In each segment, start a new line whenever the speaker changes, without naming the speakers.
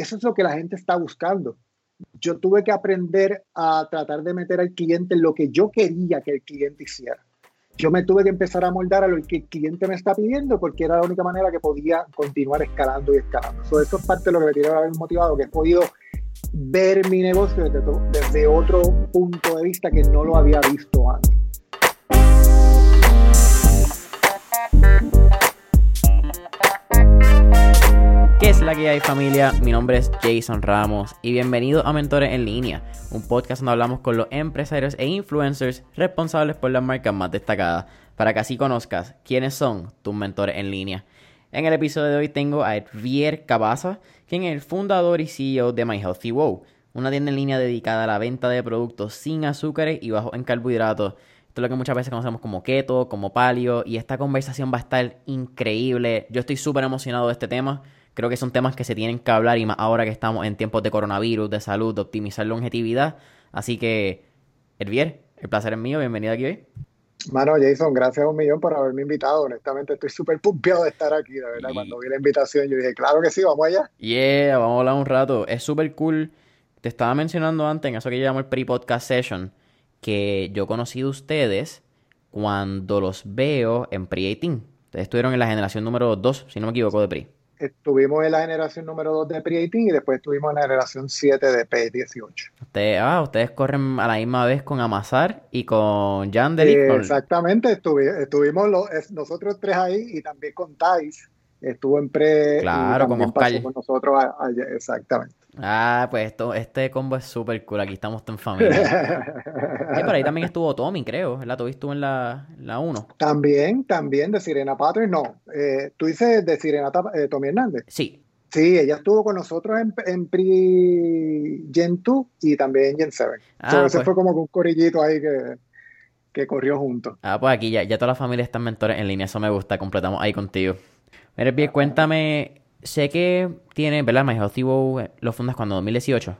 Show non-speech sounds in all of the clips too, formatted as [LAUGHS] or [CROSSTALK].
eso es lo que la gente está buscando. Yo tuve que aprender a tratar de meter al cliente en lo que yo quería que el cliente hiciera. Yo me tuve que empezar a moldar a lo que el cliente me está pidiendo porque era la única manera que podía continuar escalando y escalando. eso es parte de lo que me tiene haber motivado, que he podido ver mi negocio desde otro punto de vista que no lo había visto antes.
Es la que hay familia? Mi nombre es Jason Ramos y bienvenido a Mentores en Línea, un podcast donde hablamos con los empresarios e influencers responsables por las marcas más destacadas, para que así conozcas quiénes son tus mentores en línea. En el episodio de hoy tengo a Edvier Cabaza, quien es el fundador y CEO de My Healthy Wow, una tienda en línea dedicada a la venta de productos sin azúcares y bajos en carbohidratos. Esto es lo que muchas veces conocemos como keto, como palio, y esta conversación va a estar increíble. Yo estoy súper emocionado de este tema Creo que son temas que se tienen que hablar y más ahora que estamos en tiempos de coronavirus, de salud, de optimizar longevidad. Así que, Hervier, el placer es mío. Bienvenido aquí hoy.
Mano, Jason, gracias un millón por haberme invitado. Honestamente, estoy súper pumpeado de estar aquí, de verdad. Cuando vi la invitación, yo dije, claro que sí, vamos allá.
Yeah, vamos a hablar un rato. Es súper cool. Te estaba mencionando antes, en eso que yo llamo el pre-podcast session, que yo conocí de ustedes cuando los veo en pre-18. Ustedes estuvieron en la generación número 2, si no me equivoco, de pre
estuvimos en la generación número 2 de Pre-18 y después estuvimos en la generación 7 de P18.
Ustedes, ah, ustedes corren a la misma vez con Amazar y con Yandel.
Exactamente, estuvimos nosotros tres ahí y también con Thais. Estuvo en pre.
Claro, como Oscar.
con nosotros exactamente.
Ah, pues esto, este combo es súper cool. Aquí estamos en familia. [LAUGHS] y por ahí también estuvo Tommy, creo. ¿verdad? Tommy estuvo en la, la 1.
También, también de Sirena Patrick. No, eh, tú dices de Sirena eh, Tommy Hernández.
Sí.
Sí, ella estuvo con nosotros en, en Pre Gen 2 y también Gen 7. Ah, ese pues. fue como un corillito ahí que, que corrió juntos.
Ah, pues aquí ya, ya toda la familia están mentores en línea. Eso me gusta. Completamos ahí contigo. Mira, bien, cuéntame sé que tiene, ¿verdad? My Healthy Wow eh, lo fundas cuando, 2018,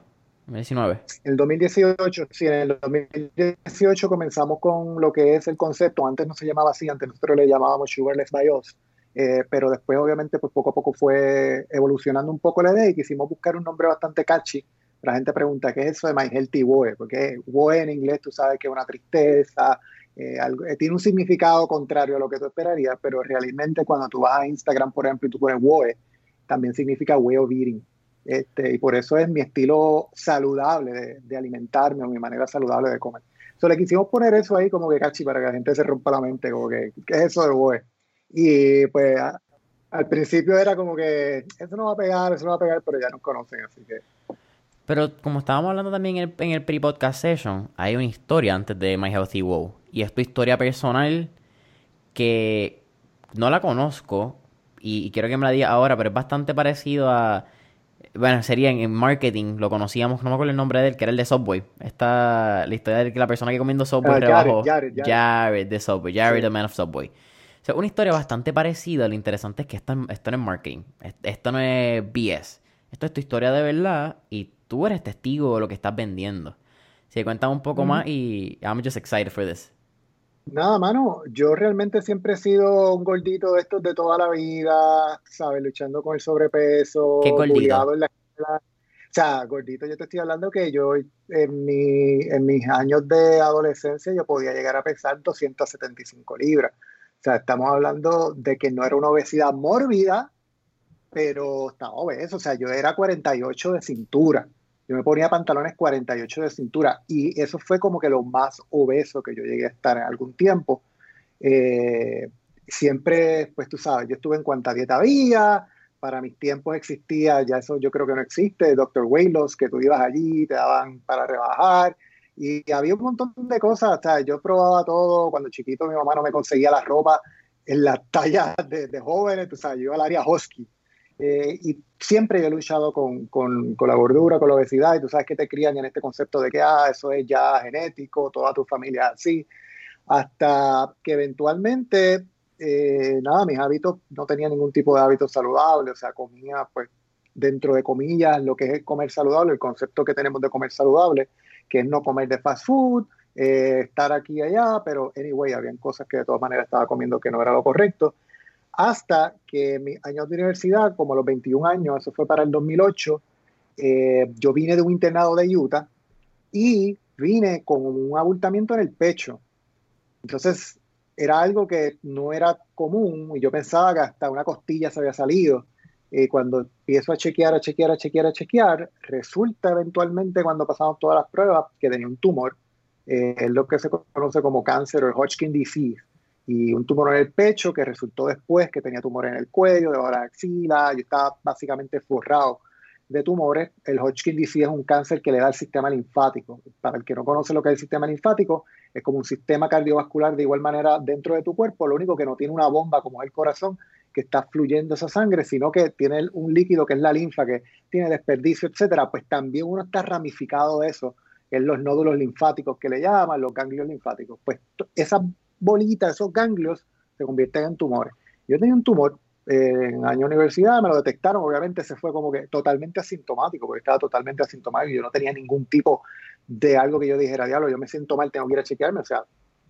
2019.
El 2018, sí, en el 2018 comenzamos con lo que es el concepto, antes no se llamaba así, antes nosotros le llamábamos Sugarless BIOS, eh, pero después obviamente pues poco a poco fue evolucionando un poco la idea y quisimos buscar un nombre bastante catchy. La gente pregunta, ¿qué es eso de My Healthy Woe? Porque Woe en inglés tú sabes que es una tristeza, eh, tiene un significado contrario a lo que tú esperarías, pero realmente cuando tú vas a Instagram, por ejemplo, y tú pones Woe, también significa way of eating. Este, y por eso es mi estilo saludable de, alimentarme o mi manera saludable de comer. So, le quisimos poner eso ahí como que cachi para que la gente se rompa la mente, como que, ¿qué es eso de boe? Y pues al principio era como que eso no va a pegar, eso no va a pegar, pero ya nos conocen, así que.
Pero como estábamos hablando también en el, en el pre-podcast session, hay una historia antes de My Healthy Wow. Y es tu historia personal que no la conozco, y, quiero que me la diga ahora, pero es bastante parecido a... Bueno, sería en, marketing, lo conocíamos, no me acuerdo el nombre de él, que era el de Subway. Esta, la historia de que la persona que comiendo Subway
uh, Jared,
Jared, de Subway, Jared, the man of Subway. O sea, una historia bastante parecida, lo interesante es que esto, esto no es marketing, esto no es BS. Esto es tu historia de verdad y tú eres testigo de lo que estás vendiendo. Si cuentas un poco más y I'm just excited for this.
Nada, mano, yo realmente siempre he sido un gordito de estos de toda la vida, ¿sabes? Luchando con el sobrepeso,
¿Qué gordito?
en la O sea, gordito, yo te estoy hablando que yo en, mi, en mis años de adolescencia yo podía llegar a pesar 275 libras. O sea, estamos hablando de que no era una obesidad mórbida, pero estaba obeso. O sea, yo era 48 de cintura. Yo me ponía pantalones 48 de cintura y eso fue como que lo más obeso que yo llegué a estar en algún tiempo. Eh, siempre, pues tú sabes, yo estuve en cuanta dieta había, para mis tiempos existía, ya eso yo creo que no existe, Dr. Weilos, que tú ibas allí, te daban para rebajar, y había un montón de cosas, o sea, yo probaba todo, cuando chiquito mi mamá no me conseguía la ropa en las tallas de, de jóvenes, tú sabes, yo iba al área Husky, eh, y siempre he luchado con, con, con, la gordura, con la obesidad, y tú sabes que te crían en este concepto de que, ah, eso es ya genético, toda tu familia así, hasta que eventualmente, eh, nada, mis hábitos, no tenía ningún tipo de hábitos saludables, o sea, comía, pues, dentro de comillas, lo que es comer saludable, el concepto que tenemos de comer saludable, que es no comer de fast food, eh, estar aquí y allá, pero anyway, habían cosas que de todas maneras estaba comiendo que no era lo correcto hasta que mis años de universidad, como a los 21 años, eso fue para el 2008, eh, yo vine de un internado de Utah y vine con un abultamiento en el pecho. Entonces, era algo que no era común y yo pensaba que hasta una costilla se había salido. Eh, cuando empiezo a chequear, a chequear, a chequear, a chequear, resulta eventualmente cuando pasamos todas las pruebas que tenía un tumor, eh, es lo que se conoce como cáncer o Hodgkin disease, y un tumor en el pecho que resultó después que tenía tumor en el cuello, de la axila, yo estaba básicamente forrado de tumores. El Hodgkin disease es un cáncer que le da al sistema linfático. Para el que no conoce lo que es el sistema linfático, es como un sistema cardiovascular de igual manera dentro de tu cuerpo, lo único que no tiene una bomba como es el corazón, que está fluyendo esa sangre, sino que tiene un líquido que es la linfa, que tiene desperdicio, etcétera, pues también uno está ramificado de eso, en los nódulos linfáticos que le llaman, los ganglios linfáticos. Pues esas bolitas, esos ganglios, se convierten en tumores. Yo tenía un tumor eh, en año universidad, me lo detectaron, obviamente se fue como que totalmente asintomático, porque estaba totalmente asintomático y yo no tenía ningún tipo de algo que yo dijera, diablo, yo me siento mal, tengo que ir a chequearme, o sea,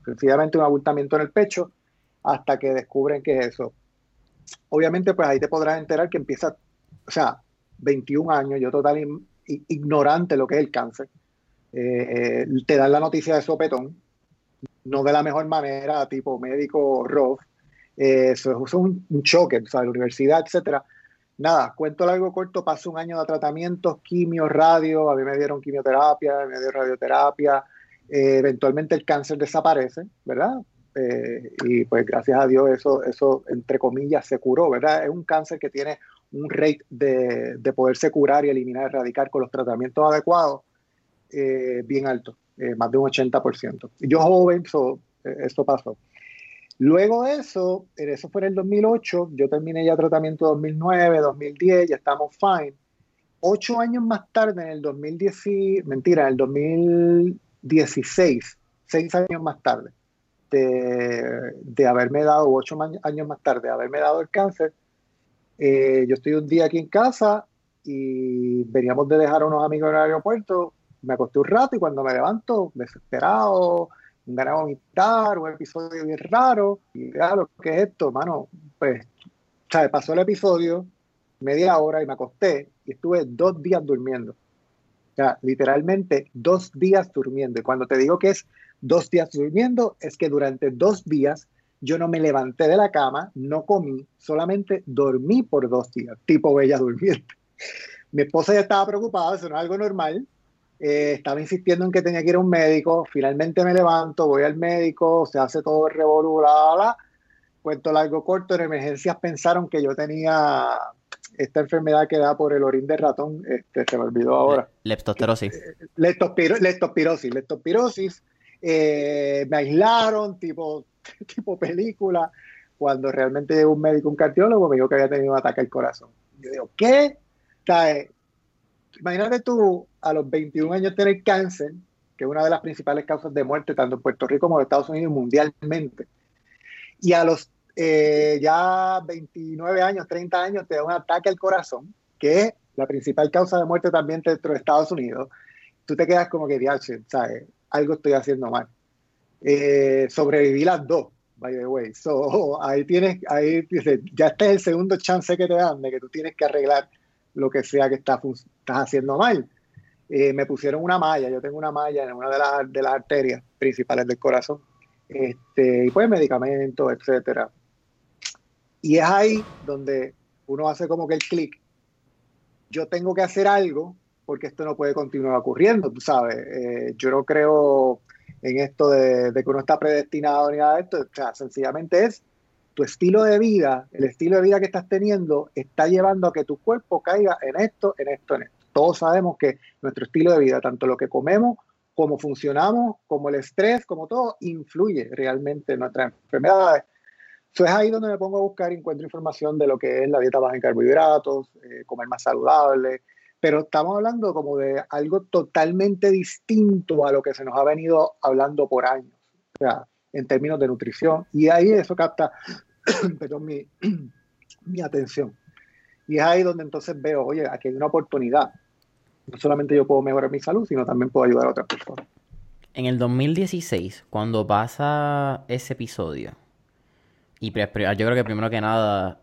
sencillamente un abultamiento en el pecho hasta que descubren que es eso. Obviamente, pues ahí te podrás enterar que empieza, o sea, 21 años, yo total ignorante lo que es el cáncer. Eh, te dan la noticia de sopetón, no de la mejor manera, tipo médico rough. Eh, eso es un, choque, o sea, la universidad, etcétera. Nada, cuento largo corto, paso un año de tratamientos, quimio, radio, a mí me dieron quimioterapia, me dieron radioterapia, eh, eventualmente el cáncer desaparece, ¿verdad? Eh, y pues gracias a Dios eso, eso, entre comillas, se curó, ¿verdad? Es un cáncer que tiene un rate de, de poderse curar y eliminar, erradicar con los tratamientos adecuados eh, bien alto, más de un 80%. Yo joven, eso, eso pasó. Luego de eso, eso fue en el 2008, yo terminé ya tratamiento 2009, 2010, ya estamos fine. Ocho años más tarde, en el 2010, mentira, en el 2016, seis años más tarde, de, de haberme dado, ocho años más tarde, de haberme dado el cáncer, eh, yo estoy un día aquí en casa y veníamos de dejar a unos amigos en el aeropuerto, me acosté un rato y cuando me levanto, desesperado, ganas de vomitar, un episodio bien raro, y claro, ¿qué es esto, mano? Pues, ¿sabes? Pasó el episodio, media hora y me acosté y estuve dos días durmiendo. O sea, literalmente dos días durmiendo. Y cuando te digo que es dos días durmiendo, es que durante dos días yo no me levanté de la cama, no comí, solamente dormí por dos días, tipo bella durmiente. Mi esposa ya estaba preocupada, eso no es algo normal, eh, estaba insistiendo en que tenía que ir a un médico, finalmente me levanto, voy al médico, se hace todo el revolú, bla, bla, Cuento largo corto, en emergencias pensaron que yo tenía esta enfermedad que da por el orín de ratón, este, se me olvidó ahora.
Leptospirosis.
Eh, leptospirosis, leptospirosis. Eh, me aislaron, tipo, [LAUGHS] tipo película, cuando realmente un médico, un cardiólogo, me dijo que había tenido un ataque al corazón. Yo digo, ¿qué? O imagínate tú a los 21 años tener cáncer, que es una de las principales causas de muerte tanto en Puerto Rico como en Estados Unidos mundialmente. Y a los eh, ya 29 años, 30 años te da un ataque al corazón, que es la principal causa de muerte también dentro de Estados Unidos. Tú te quedas como que, ¿sabes? Algo estoy haciendo mal. Eh, sobreviví las dos, by the way. So, [LAUGHS] ahí tienes, ahí dice, ya este es el segundo chance que te dan de que tú tienes que arreglar lo que sea que estás, estás haciendo mal. Eh, me pusieron una malla, yo tengo una malla en una de las, de las arterias principales del corazón, este, y pues medicamentos, etcétera. Y es ahí donde uno hace como que el clic. Yo tengo que hacer algo porque esto no puede continuar ocurriendo, tú sabes. Eh, yo no creo en esto de, de, que uno está predestinado ni nada de esto. O sea, sencillamente es tu estilo de vida, el estilo de vida que estás teniendo, está llevando a que tu cuerpo caiga en esto, en esto, en esto. Todos sabemos que nuestro estilo de vida, tanto lo que comemos, como funcionamos, como el estrés, como todo, influye realmente en nuestras enfermedades. Eso es ahí donde me pongo a buscar y encuentro información de lo que es la dieta baja en carbohidratos, eh, comer más saludable, pero estamos hablando como de algo totalmente distinto a lo que se nos ha venido hablando por años, o sea, en términos de nutrición. Y ahí eso capta [CLEARS THROAT] perdón, mi, [CLEARS THROAT] mi atención. Y es ahí donde entonces veo, oye, aquí hay una oportunidad. No solamente yo puedo mejorar mi salud, sino también puedo ayudar a otras personas.
En el 2016, cuando pasa ese episodio, y yo creo que primero que nada,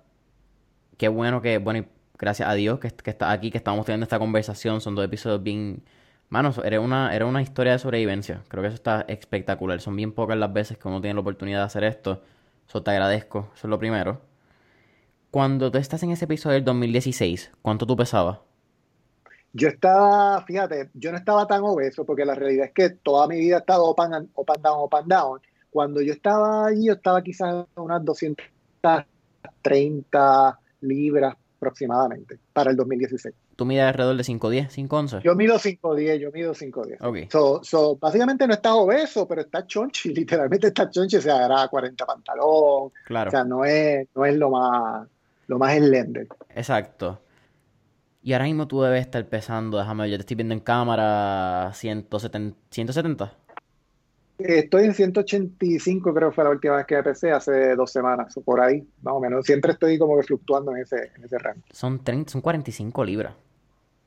qué bueno que, bueno, gracias a Dios que, que está aquí, que estamos teniendo esta conversación. Son dos episodios bien... Mano, era una, era una historia de sobrevivencia. Creo que eso está espectacular. Son bien pocas las veces que uno tiene la oportunidad de hacer esto. Eso te agradezco. Eso es lo primero. Cuando tú estás en ese episodio del 2016, ¿cuánto tú pesabas?
Yo estaba, fíjate, yo no estaba tan obeso porque la realidad es que toda mi vida he estado up and, up and down, up and down. Cuando yo estaba allí, yo estaba quizás unas 230 libras aproximadamente para el 2016.
¿Tú mides alrededor de 5'10, 5'11?
Yo mido 5'10, yo mido 5'10. Ok. So, so, básicamente no estás obeso, pero está chonchi, [LAUGHS] literalmente está chonchi, o sea, era 40 pantalón. Claro. O sea, no es, no es lo más, lo más slender.
Exacto. Y ahora mismo tú debes estar pesando, déjame ver, yo te estoy viendo en cámara 170. 170.
Estoy en 185, creo que fue la última vez que pesé, hace dos semanas o por ahí, más o menos. Siempre estoy como que fluctuando en ese, en ese rango.
Son, 30, son 45 libras.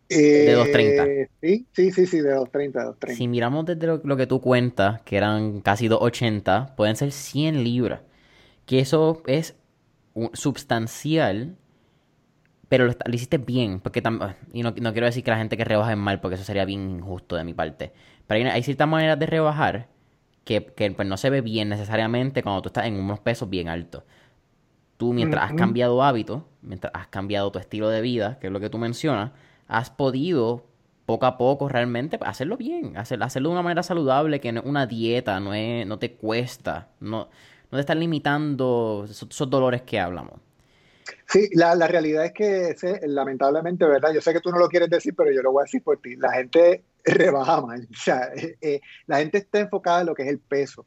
de 230.
Eh, sí, sí, sí, sí, de 230, de 230.
Si miramos desde lo, que tú cuentas, que eran casi 280, pueden ser 100 libras. Que eso es sustancial, pero lo, hiciste bien. Porque y no, quiero decir que la gente que rebaja es mal, porque eso sería bien injusto de mi parte. Pero hay, hay ciertas maneras de rebajar que, pues, no se ve bien necesariamente cuando tú estás en unos pesos bien altos. Tú, mientras has cambiado hábitos, mientras has cambiado tu estilo de vida, que es lo que tú mencionas, has podido poco a poco realmente hacerlo bien, hacerlo de una manera saludable, que no es una dieta, no, es, no te cuesta, no, no te están limitando esos, dolores que hablamos.
Sí, la, la realidad es que lamentablemente, ¿verdad? Yo sé que tú no lo quieres decir, pero yo lo voy a decir por ti. La gente rebaja mal. O sea, eh, eh, la gente está enfocada en lo que es el peso.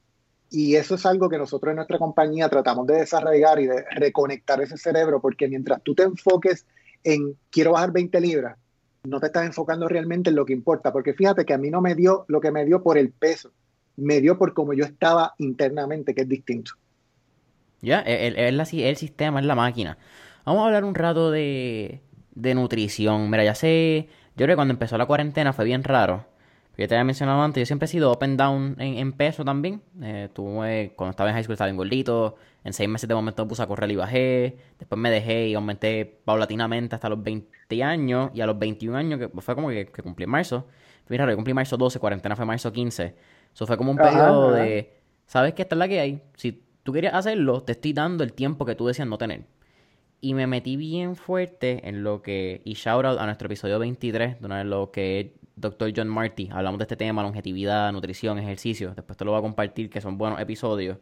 Y eso es algo que nosotros en nuestra compañía tratamos de desarrollar y de reconectar ese cerebro, porque mientras tú te enfoques en quiero bajar 20 libras, no te estás enfocando realmente en lo que importa, porque fíjate que a mí no me dio lo que me dio por el peso, me dio por cómo yo estaba internamente, que es distinto.
Ya, el, el, el, sistema, es la máquina. Vamos a hablar un rato de, de nutrición. Mira, ya sé yo creo que cuando empezó la cuarentena fue bien raro. Porque te había mencionado antes, yo siempre he sido up and down en, peso también. Eh, tuve, cuando estaba en high school estaba en gordito. En seis meses de momento me puse a correr y bajé. Después me dejé y aumenté paulatinamente hasta los 20 años. Y a los 21 años, que fue como que, cumplí en marzo. Fue raro, yo cumplí marzo 12, cuarentena fue marzo 15. Eso fue como un periodo de, ¿sabes qué? Esta es la que hay. Si tú querías hacerlo, te estoy dando el tiempo que tú decías no tener. Y me metí bien fuerte en lo que, y shout out a nuestro episodio 23, de lo que es Dr. John Marty. Hablamos de este tema, longevidad, nutrición, ejercicio. Después te lo voy a compartir, que son buenos episodios.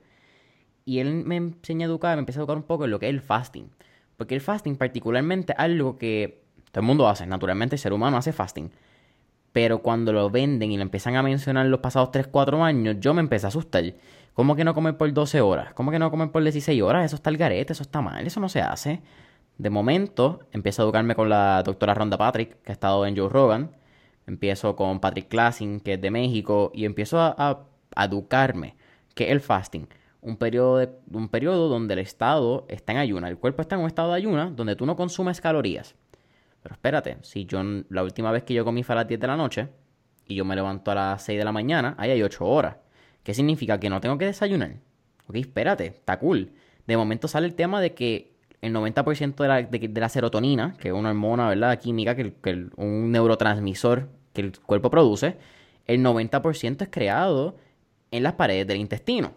Y él me enseña a educar, me empieza a educar un poco en lo que es el fasting. Porque el fasting particularmente es algo que todo el mundo hace, naturalmente el ser humano hace fasting. Pero cuando lo venden y lo empiezan a mencionar los pasados 3, 4 años, yo me empecé a asustar. ¿Cómo que no comer por 12 horas? ¿Cómo que no comer por 16 horas? Eso está el garete, eso está mal, eso no se hace. De momento, empiezo a educarme con la doctora Ronda Patrick, que ha estado en Joe Rogan. Empiezo con Patrick Classing, que es de México, y empiezo a, educarme, que es el fasting. Un periodo, un periodo donde el estado está en ayuna, el cuerpo está en un estado de ayuna donde tú no consumes calorías. Pero espérate, si yo la última vez que yo comí fue a las 10 de la noche y yo me levanto a las 6 de la mañana, ahí hay 8 horas. ¿Qué significa? Que no tengo que desayunar. Ok, espérate, está cool. De momento sale el tema de que el 90% de la, de, la, serotonina, que es una hormona, ¿verdad? Química, que, un neurotransmisor que el cuerpo produce, el 90% es creado en las paredes del intestino.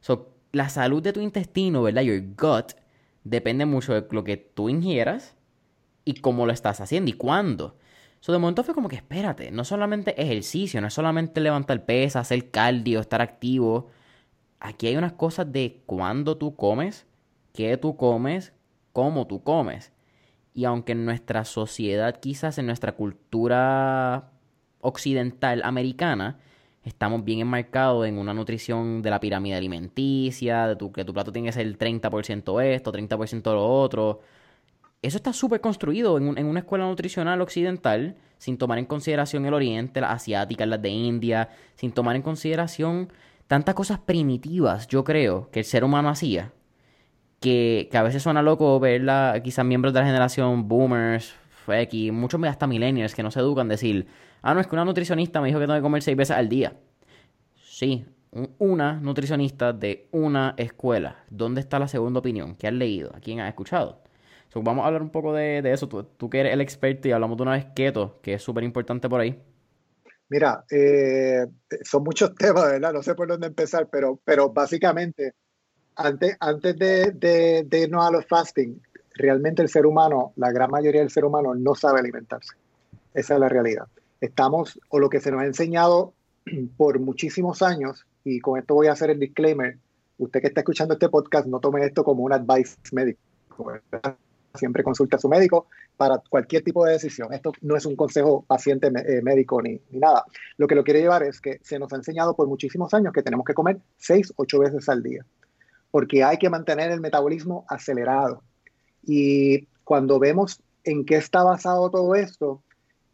So, la salud de tu intestino, ¿verdad? Your gut, depende mucho de lo que tú ingieras y cómo lo estás haciendo y cuándo. So, de momento fue como que espérate, no solamente ejercicio, no es solamente levantar pesas, hacer cardio, estar activo. Aquí hay unas cosas de cuándo tú comes, qué tú comes, cómo tú comes. Y aunque en nuestra sociedad, quizás en nuestra cultura occidental americana, estamos bien enmarcados en una nutrición de la pirámide alimenticia, de tu, que tu plato tiene que ser el 30% esto, 30% lo otro. Eso está súper construido en, una escuela nutricional occidental, sin tomar en consideración el oriente, las asiáticas, las de India, sin tomar en consideración tantas cosas primitivas, yo creo, que el ser humano hacía, que, a veces suena loco verla, quizás miembros de la generación boomers, X, muchos hasta millennials que no se educan, decir, ah, no, es que una nutricionista me dijo que tengo que comer seis veces al día. Sí, una nutricionista de una escuela. ¿Dónde está la segunda opinión? ¿Qué has leído? ¿A quién has escuchado? Vamos a hablar un poco de, eso. Tú, que eres el experto y hablamos de una vez keto, que es súper importante por ahí.
Mira, eh, son muchos temas, ¿verdad? No sé por dónde empezar, pero, pero básicamente, antes, antes de, irnos a los fasting, realmente el ser humano, la gran mayoría del ser humano no sabe alimentarse. Esa es la realidad. Estamos, o lo que se nos ha enseñado [CLEARS THROAT] por muchísimos años, y con esto voy a hacer el disclaimer, usted que está escuchando este podcast, no tome esto como un advice médico. Siempre consulta a su médico para cualquier tipo de decisión. Esto no es un consejo paciente eh, médico ni, ni, nada. Lo que lo quiere llevar es que se nos ha enseñado por muchísimos años que tenemos que comer seis, ocho veces al día, porque hay que mantener el metabolismo acelerado. Y cuando vemos en qué está basado todo esto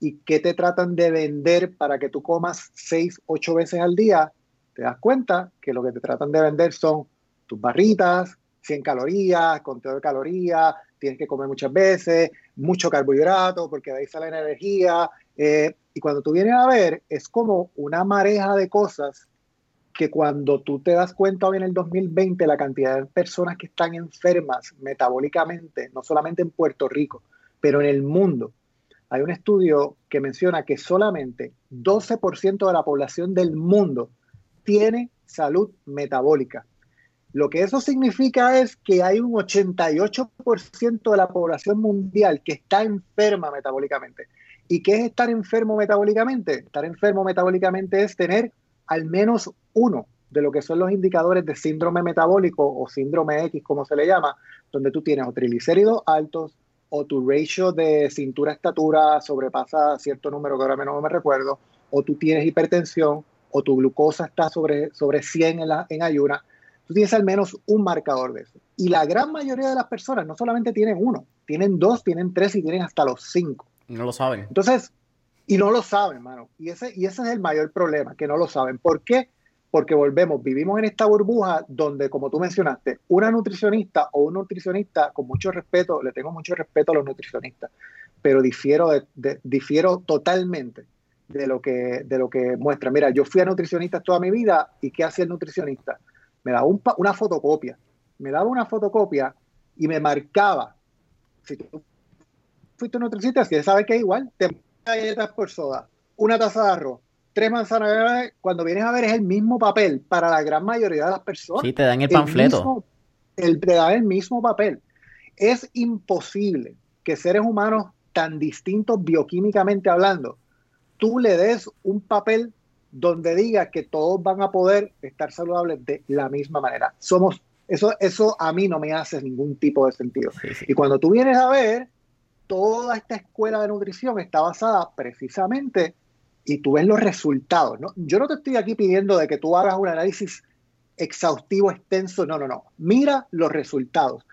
y qué te tratan de vender para que tú comas seis, ocho veces al día, te das cuenta que lo que te tratan de vender son tus barritas, 100 calorías, conteo de calorías, tienes que comer muchas veces, mucho carbohidrato, porque de ahí sale la energía. Eh, y cuando tú vienes a ver, es como una mareja de cosas que cuando tú te das cuenta hoy en el 2020, la cantidad de personas que están enfermas metabólicamente, no solamente en Puerto Rico, pero en el mundo, hay un estudio que menciona que solamente 12% de la población del mundo tiene salud metabólica. Lo que eso significa es que hay un 88% de la población mundial que está enferma metabólicamente. ¿Y qué es estar enfermo metabólicamente? Estar enfermo metabólicamente es tener al menos uno de lo que son los indicadores de síndrome metabólico o síndrome X, como se le llama, donde tú tienes o triglicéridos altos o tu ratio de cintura-estatura sobrepasa cierto número que ahora menos me recuerdo, o tú tienes hipertensión o tu glucosa está sobre, sobre 100 en, la, en ayuna, tú tienes al menos un marcador de eso. Y la gran mayoría de las personas no solamente tienen uno, tienen dos, tienen tres y tienen hasta los cinco.
No lo saben.
Entonces, y no lo saben, hermano. Y ese, y ese es el mayor problema, que no lo saben. ¿Por qué? Porque volvemos, vivimos en esta burbuja donde, como tú mencionaste, una nutricionista o un nutricionista, con mucho respeto, le tengo mucho respeto a los nutricionistas, pero difiero, difiero totalmente de lo que, de lo que muestra. Mira, yo fui a nutricionista toda mi vida y ¿qué hacía el nutricionista? Me daba una fotocopia, me daba una fotocopia y me marcaba. Si tú fuiste un nutricionista, si sabes que es igual, te galletas por soda, una taza de arroz, tres manzanas cuando vienes a ver es el mismo papel para la gran mayoría de las personas.
Sí, te dan el panfleto.
El te dan el mismo papel. Es imposible que seres humanos tan distintos bioquímicamente hablando tú le des un papel donde diga que todos van a poder estar saludables de la misma manera. Somos, eso, eso a mí no me hace ningún tipo de sentido. Y cuando tú vienes a ver, toda esta escuela de nutrición está basada precisamente y tú ves los resultados. ¿no? Yo no te estoy aquí pidiendo de que tú hagas un análisis exhaustivo, extenso, no, no, no. Mira los resultados.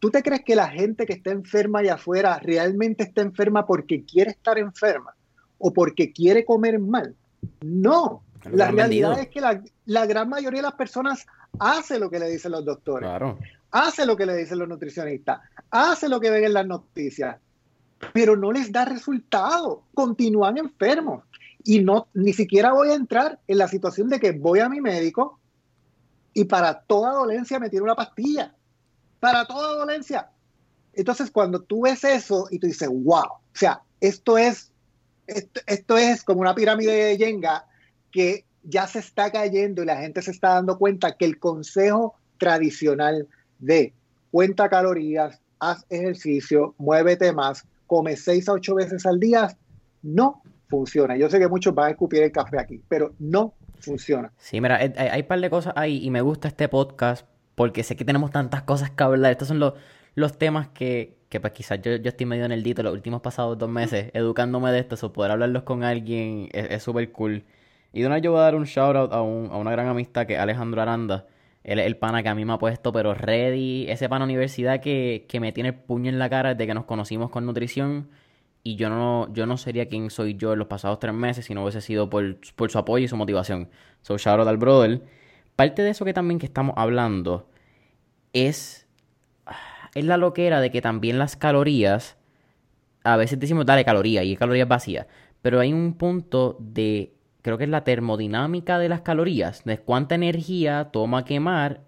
¿Tú te crees que la gente que está enferma allá afuera realmente está enferma porque quiere estar enferma? o porque quiere comer mal. No, la realidad es que la, gran mayoría de las personas hace lo que le dicen los doctores, hace lo que le dicen los nutricionistas, hace lo que ven en las noticias, pero no les da resultado, continúan enfermos. Y no, ni siquiera voy a entrar en la situación de que voy a mi médico y para toda dolencia me tiene una pastilla. Para toda dolencia. Entonces, cuando tú ves eso y tú dices, wow, o sea, esto es esto, es como una pirámide de Yenga que ya se está cayendo y la gente se está dando cuenta que el consejo tradicional de cuenta calorías, haz ejercicio, muévete más, come seis a ocho veces al día, no funciona. Yo sé que muchos van a escupir el café aquí, pero no funciona.
Sí, mira, hay, un par de cosas ahí y me gusta este podcast porque sé que tenemos tantas cosas que hablar. Estos son los, los temas que, que pues quizás yo, yo estoy medio en el dito los últimos pasados dos meses educándome de esto, o poder hablarlos con alguien es súper cool. Y de una vez yo voy a dar un shout out a, a una gran amistad que es Alejandro Aranda. Él es el pana que a mí me ha puesto, pero ready. Ese pana universidad que, que me tiene el puño en la cara desde que nos conocimos con nutrición. Y yo no, yo no sería quien soy yo en los pasados tres meses si no hubiese sido por, por su apoyo y su motivación. So, shout out al brother. Parte de eso que también que estamos hablando es es la loquera de que también las calorías, a veces decimos dale caloría y calorías vacías, pero hay un punto de, creo que es la termodinámica de las calorías, de cuánta energía toma quemar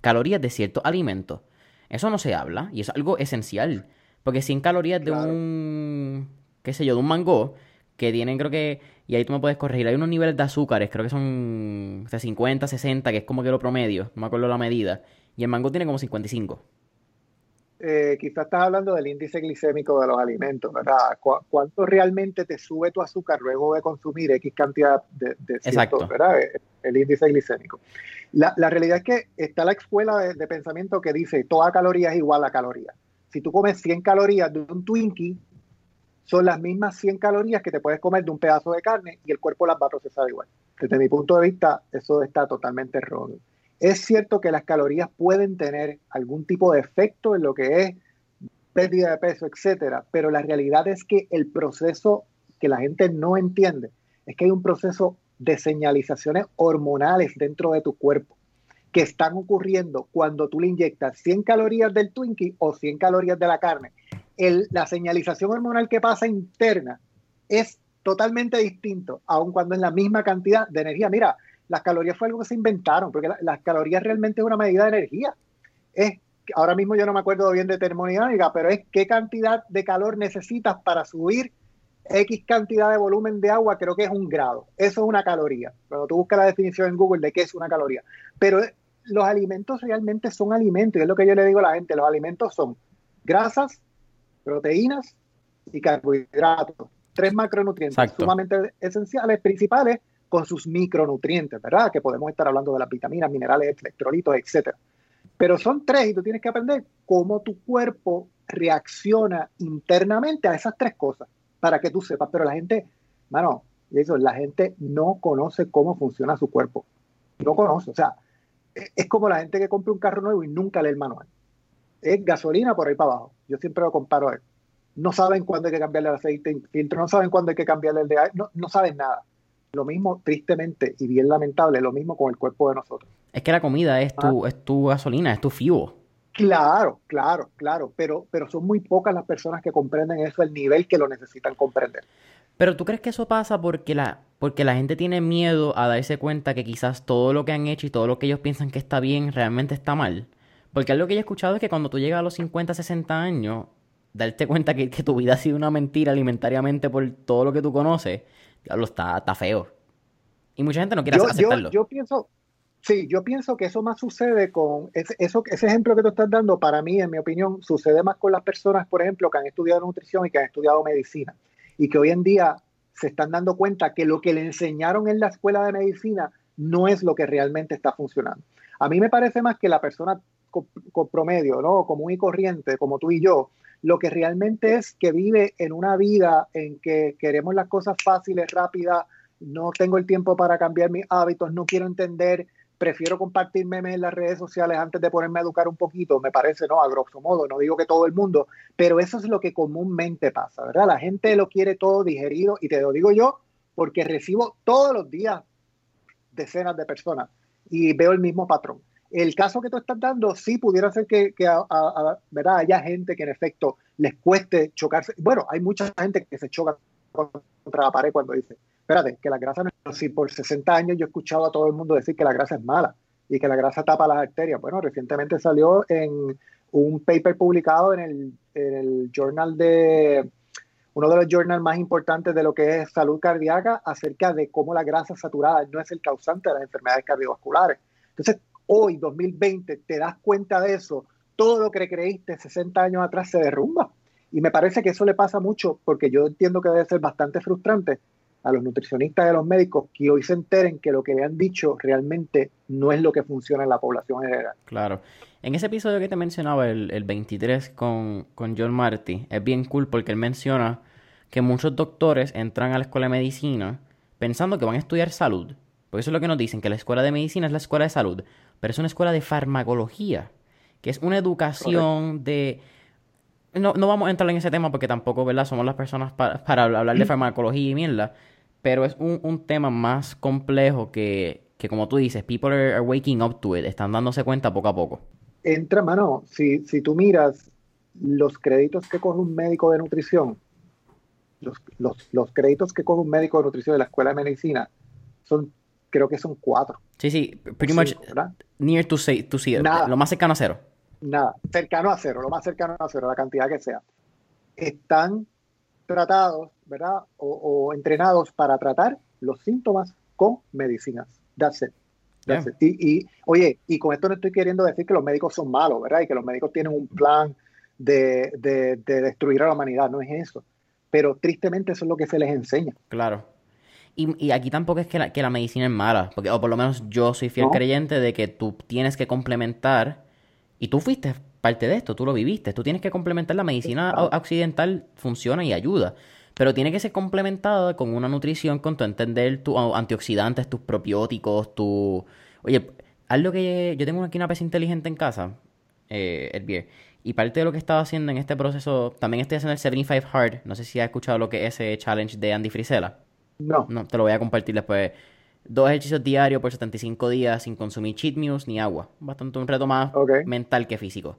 calorías de ciertos alimentos. Eso no se habla y es algo esencial. Porque 100 calorías de un, qué sé yo, de un mango, que tienen creo que, y ahí tú me puedes corregir, hay unos niveles de azúcares, creo que son o 50, 60, que es como que lo promedio, no me acuerdo la medida, y el mango tiene como 55.
Eh, quizás estás hablando del índice glicémico de los alimentos, ¿verdad? ¿Cuánto realmente te sube tu azúcar luego de consumir X cantidad de, de. ¿verdad? El índice glicémico. La, realidad es que está la escuela de, pensamiento que dice toda caloría es igual a caloría. Si tú comes 100 calorías de un Twinkie, son las mismas 100 calorías que te puedes comer de un pedazo de carne y el cuerpo las va a procesar igual. Desde mi punto de vista, eso está totalmente erróneo. Es cierto que las calorías pueden tener algún tipo de efecto en lo que es pérdida de peso, etcétera, pero la realidad es que el proceso que la gente no entiende es que hay un proceso de señalizaciones hormonales dentro de tu cuerpo que están ocurriendo cuando tú le inyectas 100 calorías del Twinkie o 100 calorías de la carne. la señalización hormonal que pasa interna es totalmente distinto, aun cuando es la misma cantidad de energía. Mira, las calorías fue algo que se inventaron, porque las calorías realmente es una medida de energía. Es, ahora mismo yo no me acuerdo bien de termodinámica, pero es qué cantidad de calor necesitas para subir X cantidad de volumen de agua, creo que es un grado. Eso es una caloría. Cuando tú buscas la definición en Google de qué es una caloría. Pero los alimentos realmente son alimentos, y es lo que yo le digo a la gente, los alimentos son grasas, proteínas y carbohidratos. Tres macronutrientes sumamente esenciales, principales, con sus micronutrientes, ¿verdad? Que podemos estar hablando de las vitaminas, minerales, electrolitos, etcétera. Pero son tres y tú tienes que aprender cómo tu cuerpo reacciona internamente a esas tres cosas para que tú sepas. Pero la gente, mano, eso, la gente no conoce cómo funciona su cuerpo. No conoce. O sea, e, es como la gente que compra un carro nuevo y nunca lee el manual. Es gasolina por ahí para abajo. Yo siempre lo comparo a él. No saben cuándo hay que cambiarle el aceite filtro, no saben cuándo hay que cambiarle el de no, no saben nada. Lo mismo, tristemente y bien lamentable, lo mismo con el cuerpo de nosotros.
Es que la comida es tu, ah. es tu gasolina, es tu FIBO.
Claro, claro, claro, pero, pero son muy pocas las personas que comprenden eso, el nivel que lo necesitan comprender.
Pero tú crees que eso pasa porque la, porque la gente tiene miedo a darse cuenta que quizás todo lo que han hecho y todo lo que ellos piensan que está bien realmente está mal. Porque algo que yo he escuchado es que cuando tú llegas a los 50, 60 años, darte cuenta que, tu vida ha sido una mentira alimentariamente por todo lo que tú conoces, lo está, está feo. Y mucha gente no quiere aceptarlo.
yo pienso, Sí, yo pienso que eso más sucede con ese, eso, ese ejemplo que tú estás dando, para mí, en mi opinión, sucede más con las personas, por ejemplo, que han estudiado nutrición y que han estudiado medicina y que hoy en día se están dando cuenta que lo que le enseñaron en la escuela de medicina no es lo que realmente está funcionando. A mí me parece más que la persona con, promedio, ¿no? común y corriente, como tú y yo, lo que realmente es que vive en una vida en que queremos las cosas fáciles, rápidas, no tengo el tiempo para cambiar mis hábitos, no quiero entender prefiero compartir memes en las redes sociales antes de ponerme a educar un poquito, me parece, ¿no? A grosso modo, no digo que todo el mundo, pero eso es lo que comúnmente pasa, ¿verdad? La gente lo quiere todo digerido y te lo digo yo porque recibo todos los días decenas de personas y veo el mismo patrón. El caso que tú estás dando, sí pudiera ser que, ¿verdad? haya gente que en efecto les cueste chocarse. Bueno, hay mucha gente que se choca contra la pared cuando dice, espérate, que la grasa no es... Si por 60 años yo he escuchado a todo el mundo decir que la grasa es mala y que la grasa tapa las arterias. Bueno, recientemente salió en un paper publicado en el, en el journal de uno de los journals más importantes de lo que es salud cardíaca acerca de cómo la grasa saturada no es el causante de las enfermedades cardiovasculares. Entonces, hoy, 2020, te das cuenta de eso, todo lo que creíste 60 años atrás se derrumba. Y me parece que eso le pasa mucho porque yo entiendo que debe ser bastante frustrante a los nutricionistas y a los médicos que hoy se enteren que lo que le han dicho realmente no es lo que funciona en la población general.
Claro. En ese episodio que te mencionaba, el, el 23 con, con John Marty, es bien cool porque él menciona que muchos doctores entran a la escuela de medicina pensando que van a estudiar salud. Porque eso es lo que nos dicen, que la escuela de medicina es la escuela de salud, pero es una escuela de farmacología, que es una educación de no, no vamos a entrar en ese tema porque tampoco, ¿verdad? Somos las personas para, para hablar de farmacología y mierda. Pero es un, un tema más complejo que, que, como tú dices, people are, waking up to it. Están dándose cuenta poco a poco.
Entra, mano, si, si tú miras los créditos que coge un médico de nutrición, los, los, los créditos que coge un médico de nutrición de la escuela de medicina, son, creo que son cuatro.
Sí, sí, pretty much near to, say, to zero. Lo más cercano a cero
nada, cercano a cero, lo más cercano a cero, la cantidad que sea. están tratados, ¿verdad? O, entrenados para tratar los síntomas con medicinas. That's it. Y, oye, y con esto no estoy queriendo decir que los médicos son malos, ¿verdad? Y que los médicos tienen un plan de, destruir a la humanidad, no es eso. Pero tristemente eso es lo que se les enseña.
Claro. Y, aquí tampoco es que la, que la, medicina es mala, porque, o por lo menos yo soy fiel creyente de que tú tienes que complementar, y tú fuiste parte de esto, tú lo viviste, tú tienes que complementar la medicina occidental, funciona y ayuda, pero tiene que ser complementada con una nutrición, con tu entender tus antioxidantes, tus probióticos, tu... Oye, algo que yo tengo aquí una pesa inteligente en casa, eh, el beer, y parte de lo que estaba haciendo en este proceso, también estoy haciendo el 75 Hard, no sé si has escuchado lo que es ese challenge de Andy Frisella.
No.
No, te lo voy a compartir después. Dos ejercicios diarios por 75 días sin consumir cheat meals ni agua. Bastante un reto más mental que físico.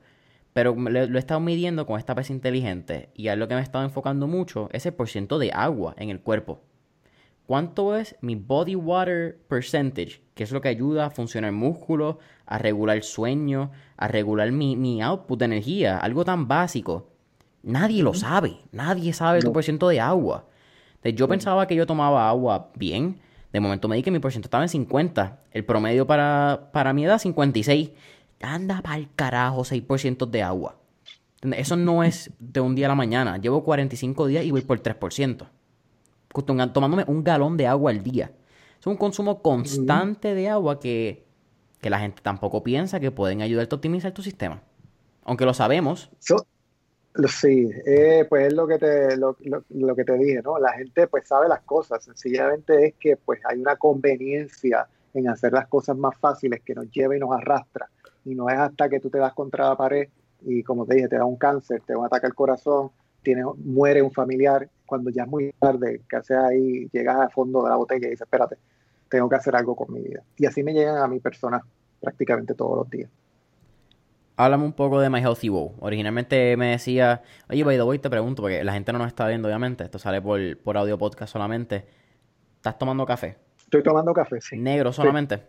Pero lo, he estado midiendo con esta pesa inteligente y a lo que me he estado enfocando mucho es el porciento de agua en el cuerpo. ¿Cuánto es mi body water percentage? Que es lo que ayuda a funcionar músculo, a regular el sueño, a regular mi, mi output de energía. Algo tan básico. Nadie lo sabe. Nadie sabe tu porciento de agua yo pensaba que yo tomaba agua bien. De momento me di que mi porcentaje estaba en 50. El promedio para, para mi edad, 56. Anda para el carajo, 6% de agua. Eso no es de un día a la mañana. Llevo 45 días y voy por 3%. Tomándome un galón de agua al día. Es un consumo constante de agua que, que la gente tampoco piensa que pueden ayudarte a optimizar tu sistema. Aunque lo sabemos.
Sí, eh, pues es lo que te lo, lo, que te dije, ¿no? La gente pues sabe las cosas, sencillamente es que pues hay una conveniencia en hacer las cosas más fáciles que nos lleva y nos arrastra. Y no es hasta que tú te das contra la pared y como te dije, te da un cáncer, te da un ataque al corazón, tiene, muere un familiar, cuando ya es muy tarde, que haces ahí, llegas al fondo de la botella y dices, espérate, tengo que hacer algo con mi vida. Y así me llegan a mi persona prácticamente todos los días
háblame un poco de My Healthy Wow. Originalmente me decía, oye, by the way, te pregunto, porque la gente no nos está viendo, obviamente, esto sale por, por audio podcast solamente. ¿Estás tomando café?
Estoy tomando café, sí.
¿Negro solamente?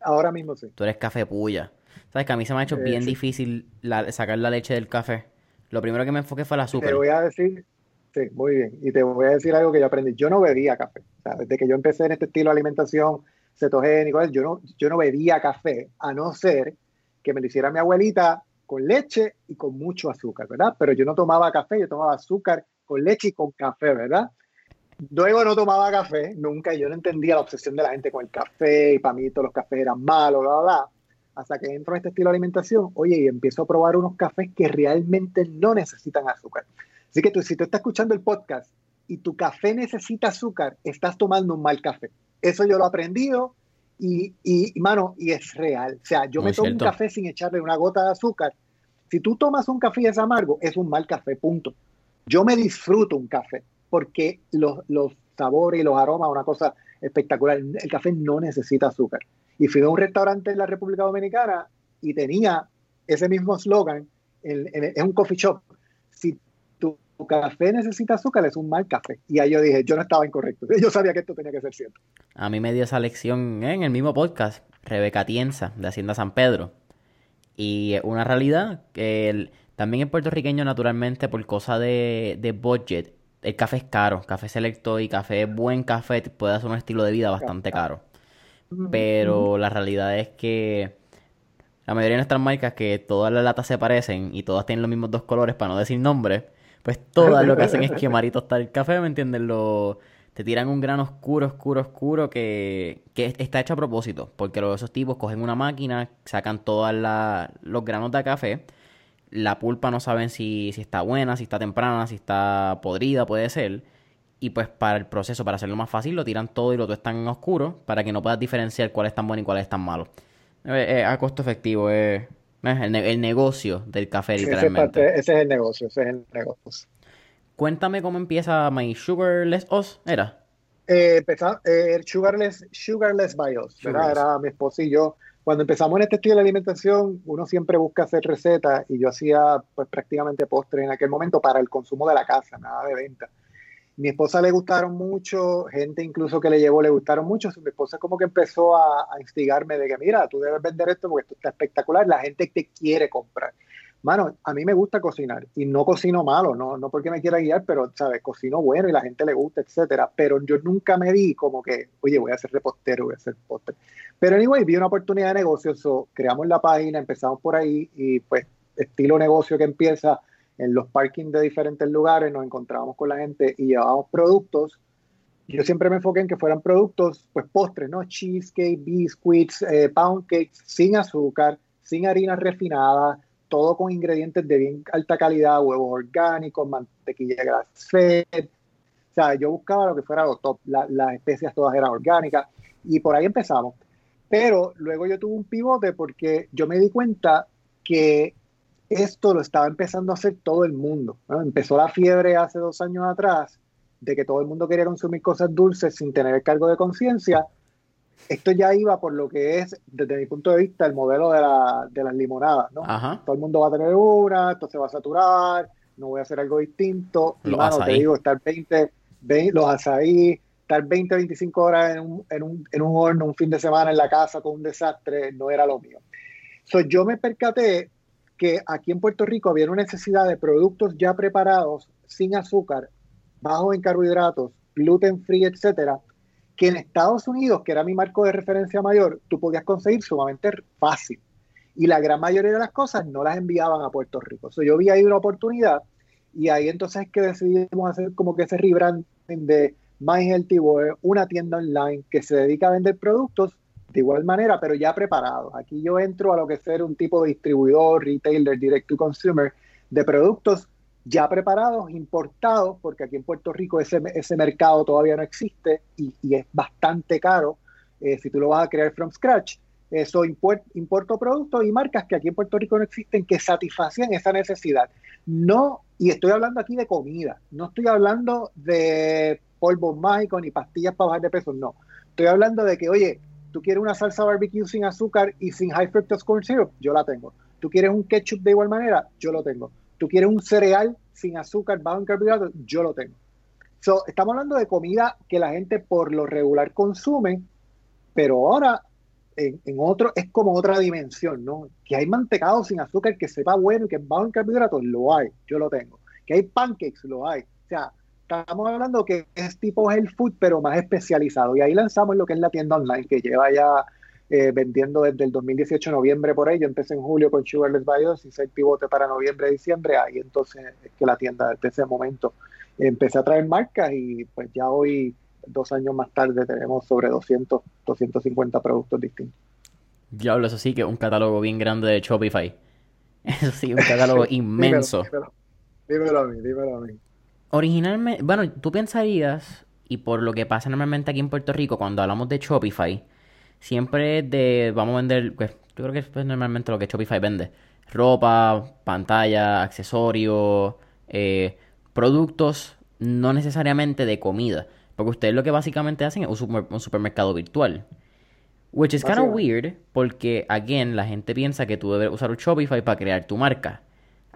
Ahora mismo sí.
Tú eres café puya. ¿Sabes que a mí se me ha hecho eh, bien difícil sacar la leche del café? Lo primero que me enfoqué fue el azúcar.
Te voy a decir, sí, muy bien. Y te voy a decir algo que yo aprendí. Yo no bebía café. O sea, desde que yo empecé en este estilo de alimentación cetogénico, yo no, yo no bebía café, a no ser que me lo hiciera mi abuelita con leche y con mucho azúcar, ¿verdad? Pero yo no tomaba café, yo tomaba azúcar con leche y con café, ¿verdad? Luego no tomaba café, nunca, yo no entendía la obsesión de la gente con el café, y para mí todos los cafés eran malos, bla, bla, bla. Hasta que entro en este estilo de alimentación, oye, y empiezo a probar unos cafés que realmente no necesitan azúcar. Así que tú, si tú estás escuchando el podcast y tu café necesita azúcar, estás tomando un mal café. Eso yo lo he aprendido y, y, mano, y es real. O sea, yo me tomo un café sin echarle una gota de azúcar. Si tú tomas un café y es amargo, es un mal café, punto. Yo me disfruto un café porque los, los sabores y los aromas, una cosa espectacular. El café no necesita azúcar. Y fui a un restaurante en la República Dominicana y tenía ese mismo slogan, es un coffee shop. Tu café necesita azúcar, es un mal café. Y ahí yo dije, yo no estaba incorrecto. [LAUGHS] Yo sabía que esto tenía que ser cierto.
A mí me dio esa lección en el mismo podcast, Rebeca Tienza, de Hacienda San Pedro. Y una realidad que también el puertorriqueño, naturalmente, por cosa de, de budget, el café es caro. Café selecto y café, buen café, puede ser un estilo de vida bastante caro. Pero la realidad es que la mayoría de nuestras marcas, que todas las latas se parecen y todas tienen los mismos dos colores, para no decir nombres, pues todas lo que hacen es [LAUGHS] quemar y tostar el café, ¿me entiendes? Lo, te tiran un grano oscuro, oscuro, oscuro que, que está hecho a propósito, porque esos tipos cogen una máquina, sacan todos los granos de café, la pulpa no saben si, si está buena, si está temprana, si está podrida, puede ser, y pues para el proceso, para hacerlo más fácil, lo tiran todo y lo tuestan en oscuro para que no puedas diferenciar cuál es tan bueno y cuál es tan malo. Eh, eh, a costo efectivo, es el, negocio del café, literalmente.
Ese es, el negocio, ese es el negocio.
Cuéntame cómo empieza My Sugarless Us, ¿era?
Eh, eh Sugarless, Sugarless by Us, ¿verdad? Era mi esposo y yo. Cuando empezamos en este estilo de alimentación, uno siempre busca hacer recetas y yo hacía pues prácticamente postres en aquel momento para el consumo de la casa, nada de venta mi esposa le gustaron mucho, gente incluso que le llevó le gustaron mucho. Mi esposa como que empezó a, instigarme de que, mira, tú debes vender esto porque esto está espectacular, la gente te quiere comprar. Mano, a mí me gusta cocinar y no cocino malo, no, no porque me quiera guiar, pero, ¿sabes? Cocino bueno y la gente le gusta, etcétera. Pero yo nunca me di como que, oye, voy a ser repostero, voy a hacer postre. Pero anyway, vi una oportunidad de negocio, so, creamos la página, empezamos por ahí y pues estilo negocio que empieza en los parkings de diferentes lugares, nos encontrábamos con la gente y llevábamos productos. Yo siempre me enfoqué en que fueran productos, pues postres, ¿no? Cheesecake, biscuits, eh, pound cakes, sin azúcar, sin harina refinada, todo con ingredientes de bien alta calidad, huevos orgánicos, mantequilla grass fed. O sea, yo buscaba lo que fuera lo top, las especias todas eran orgánicas y por ahí empezamos. Pero luego yo tuve un pivote porque yo me di cuenta que esto lo estaba empezando a hacer todo el mundo. Empezó la fiebre hace dos años atrás de que todo el mundo quería consumir cosas dulces sin tener el cargo de conciencia esto ya iba por lo que es, desde mi punto de vista, el modelo de, la, de las limonadas, ¿no? Todo el mundo va a tener una, esto se va a saturar, no voy a hacer algo distinto. Y, mano, te digo, estar 20, 20 los azaí, estar 20, 25 horas en un, en, un, en un horno un fin de semana en la casa con un desastre, no era lo mío. So, yo me percaté que aquí en Puerto Rico había una necesidad de productos ya preparados, sin azúcar, bajos en carbohidratos, gluten free, etcétera, que en Estados Unidos, que era mi marco de referencia mayor, tú podías conseguir sumamente fácil. Y la gran mayoría de las cosas no las enviaban a Puerto Rico. So, yo vi ahí una oportunidad y ahí entonces es que decidimos hacer como que ese rebranding de My Healthy World, una tienda online que se dedica a vender productos de igual manera, pero ya preparados. Aquí yo entro a lo que ser un tipo de distribuidor, retailer, direct to consumer de productos ya preparados, importados, porque aquí en Puerto Rico ese, ese mercado todavía no existe y, es bastante caro eh, si tú lo vas a crear from scratch. Eso importo productos y marcas que aquí en Puerto Rico no existen que satisfacían esa necesidad. No, y estoy hablando aquí de comida, no estoy hablando de polvos mágicos ni pastillas para bajar de peso, no. Estoy hablando de que, oye, tú quieres una salsa barbecue sin azúcar y sin high fructose corn syrup, yo la tengo. Tú quieres un ketchup de igual manera, yo lo tengo tú quieres un cereal sin azúcar, bajo en carbohidratos, yo lo tengo. estamos hablando de comida que la gente por lo regular consume, pero ahora en, otro es como otra dimensión, ¿no? Que hay mantecado sin azúcar que sepa bueno y que es bajo en carbohidratos, lo hay, yo lo tengo. Que hay pancakes, lo hay. O sea, estamos hablando que es tipo health food, pero más especializado. Y ahí lanzamos lo que es la tienda online, que lleva ya eh, vendiendo desde el 2018 noviembre por ahí. Yo empecé en julio con Sugarless Bios, hice el pivote para noviembre, diciembre. Ahí entonces es que la tienda desde ese momento empecé a traer marcas y pues ya hoy, dos años más tarde, tenemos sobre 200, 250 productos distintos.
Diablo, eso sí que es un catálogo bien grande de Shopify. [LAUGHS] Eso sí, un catálogo [LAUGHS] inmenso.
Dímelo, a mí, dímelo a mí.
Originalmente, bueno, tú pensarías, y por lo que pasa normalmente aquí en Puerto Rico, cuando hablamos de Shopify, siempre de, vamos a vender, pues, yo creo que es pues, normalmente lo que Shopify vende. Ropa, pantalla, accesorios, eh, productos, no necesariamente de comida. Porque ustedes lo que básicamente hacen es un, supermercado virtual. Which is kind of weird, porque, again, la gente piensa que tú debes usar un Shopify para crear tu marca.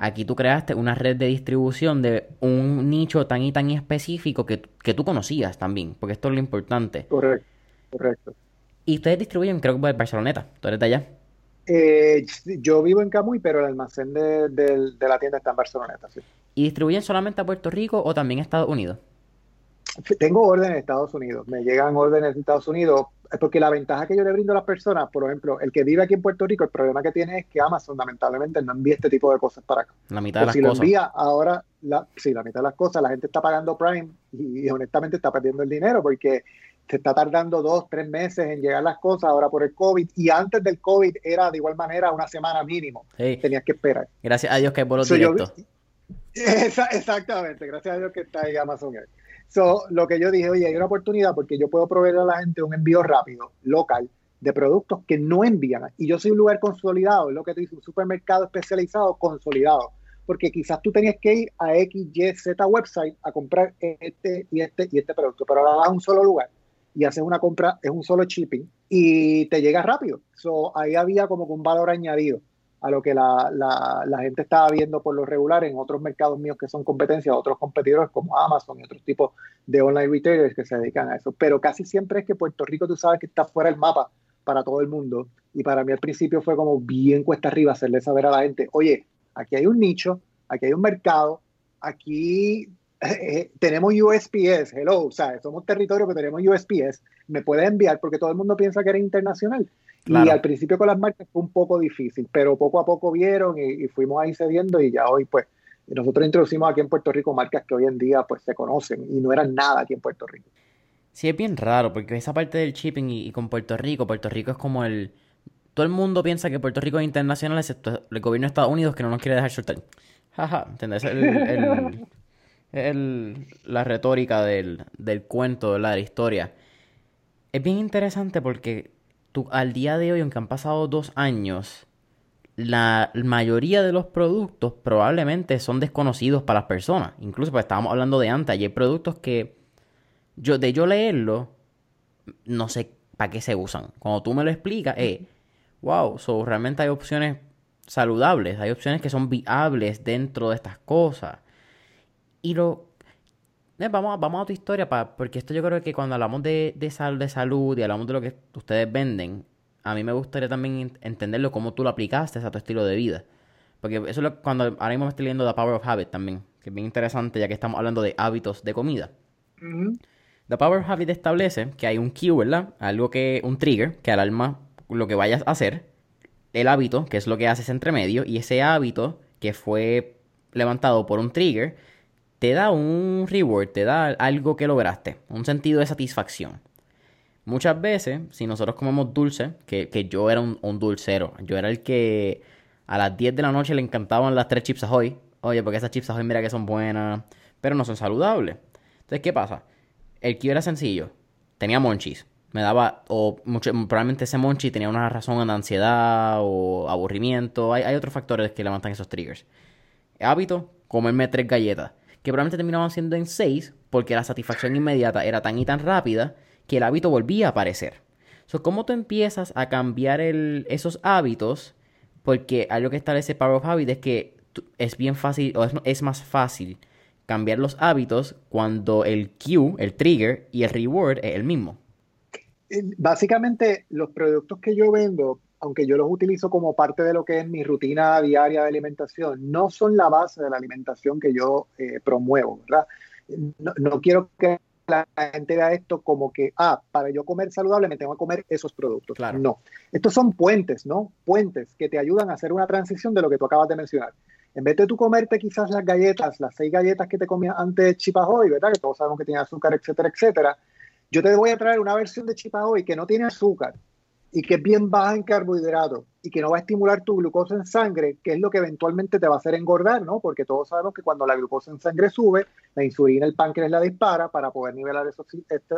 Aquí tú creaste una red de distribución de un nicho tan y tan específico que, que tú conocías también, porque esto es lo importante.
Correcto, correcto.
Y ustedes distribuyen, creo que por Barceloneta. ¿Tú eres de allá?
Eh, yo vivo en Camuy, pero el almacén de, la tienda está en Barceloneta, sí.
¿Y distribuyen solamente a Puerto Rico o también a Estados Unidos?
Tengo órdenes en Estados Unidos, me llegan órdenes de Estados Unidos, porque la ventaja que yo le brindo a las personas, por ejemplo, el que vive aquí en Puerto Rico, el problema que tiene es que Amazon lamentablemente no envía este tipo de cosas para acá.
La mitad de las
si
cosas.
lo envía ahora, la, sí, la mitad de las cosas, la gente está pagando Prime y honestamente está perdiendo el dinero porque se está tardando dos, tres meses en llegar las cosas ahora por el COVID y antes del COVID era de igual manera una semana mínimo. Tenías que esperar.
Gracias a Dios que es por directos. [LAUGHS]
exactamente, gracias a Dios que está ahí Amazon. So, lo que yo dije, oye, hay una oportunidad porque yo puedo proveer a la gente un envío rápido, local, de productos que no envían. Y yo soy un lugar consolidado, es lo que te dice, un supermercado especializado consolidado. Porque quizás tú tenías que ir a X, Y, Z website a comprar este y este y este producto, pero ahora vas a un solo lugar y haces una compra, es un solo shipping y te llega rápido. So, ahí había como un valor añadido a lo que la, la, gente estaba viendo por lo regular en otros mercados míos que son competencia, otros competidores como Amazon y otros tipos de online retailers que se dedican a eso. Pero casi siempre es que Puerto Rico tú sabes que está fuera del mapa para todo el mundo. Y para mí al principio fue como bien cuesta arriba hacerle saber a la gente, oye, aquí hay un nicho, aquí hay un mercado, aquí eh, tenemos USPS, hello, o sea, somos territorio que tenemos USPS, me puede enviar porque todo el mundo piensa que era internacional. Y al principio con las marcas fue un poco difícil, pero poco a poco vieron y, fuimos ahí cediendo y ya hoy pues nosotros introducimos aquí en Puerto Rico marcas que hoy en día pues se conocen y no eran nada aquí en Puerto Rico.
Sí, es bien raro porque esa parte del shipping y, con Puerto Rico, Puerto Rico es como el... Todo el mundo piensa que Puerto Rico es internacional excepto el gobierno de Estados Unidos que no nos quiere dejar soltar. Jaja, ¿entendés? El, el, la retórica del, del cuento, de la historia. Es bien interesante porque tú, al día de hoy, aunque han pasado dos años, la mayoría de los productos probablemente son desconocidos para las personas. Incluso, pues estábamos hablando de antes, hay productos que yo, de yo leerlo, no sé para qué se usan. Cuando tú me lo explicas, eh, wow, so, realmente hay opciones saludables, hay opciones que son viables dentro de estas cosas. Y lo... Eh, vamos, vamos a tu historia, porque esto yo creo que cuando hablamos de, de, de salud y hablamos de lo que ustedes venden, a mí me gustaría también entenderlo cómo tú lo aplicaste a tu estilo de vida. Porque eso es lo, cuando ahora mismo me estoy leyendo The Power of Habit también, que es bien interesante ya que estamos hablando de hábitos de comida. The Power of Habit establece que hay un cue, ¿verdad? Algo que, un trigger, que alarma lo que vayas a hacer, el hábito, que es lo que haces entre medio, y ese hábito que fue levantado por un trigger, te da un reward, te da algo que lograste, un sentido de satisfacción. Muchas veces, si nosotros comemos dulce, que, yo era un, dulcero, yo era el que a las 10 de la noche le encantaban las tres chips ahoy. Oye, porque esas chips ahoy mira que son buenas, pero no son saludables. Entonces, ¿qué pasa? El que era sencillo, tenía monchis. Me daba, o mucho, probablemente ese monchi tenía una razón de ansiedad o aburrimiento. Hay, hay otros factores que levantan esos triggers. Hábito, comerme tres galletas que probablemente terminaban siendo en 6 porque la satisfacción inmediata era tan y tan rápida que el hábito volvía a aparecer. So, ¿Cómo tú empiezas a cambiar esos hábitos? Porque algo que establece Power of Habit es que es bien fácil, o es, más fácil cambiar los hábitos cuando el cue, el trigger y el reward es el mismo.
Eh, básicamente, los productos que yo vendo aunque yo los utilizo como parte de lo que es mi rutina diaria de alimentación, no son la base de la alimentación que yo eh, promuevo, ¿verdad? No, quiero que la gente vea esto como que, ah, para yo comer saludable me tengo que comer esos productos. Claro. No, estos son puentes, ¿no? Puentes que te ayudan a hacer una transición de lo que tú acabas de mencionar. En vez de tú comerte quizás las galletas, las seis galletas que te comías antes de Chipahoy, ¿verdad? Que todos sabemos que tiene azúcar, etcétera, etcétera. Yo te voy a traer una versión de Chipahoy que no tiene azúcar, y que es bien baja en carbohidratos y que no va a estimular tu glucosa en sangre, que es lo que eventualmente te va a hacer engordar, ¿no? Porque todos sabemos que cuando la glucosa en sangre sube, la insulina, el páncreas la dispara para poder nivelar esos,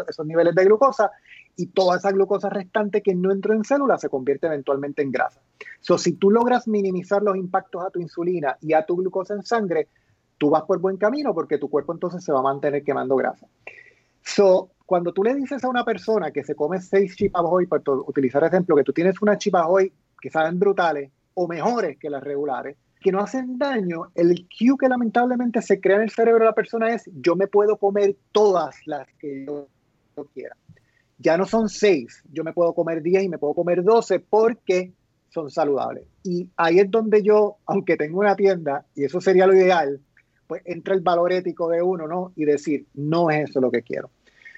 esos niveles de glucosa y toda esa glucosa restante que no entró en células se convierte eventualmente en grasa. So, si tú logras minimizar los impactos a tu insulina y a tu glucosa en sangre, tú vas por buen camino porque tu cuerpo entonces se va a mantener quemando grasa. So, cuando tú le dices a una persona que se come seis chipahoy, por utilizar ejemplo, que tú tienes una chipahoy que saben brutales o mejores que las regulares, que no hacen daño, el cue que lamentablemente se crea en el cerebro de la persona es yo me puedo comer todas las que yo, quiera. Ya no son seis, yo me puedo comer diez y me puedo comer doce porque son saludables. Y ahí es donde yo, aunque tengo una tienda, y eso sería lo ideal, pues entra el valor ético de uno, ¿no? Y decir, no es eso lo que quiero.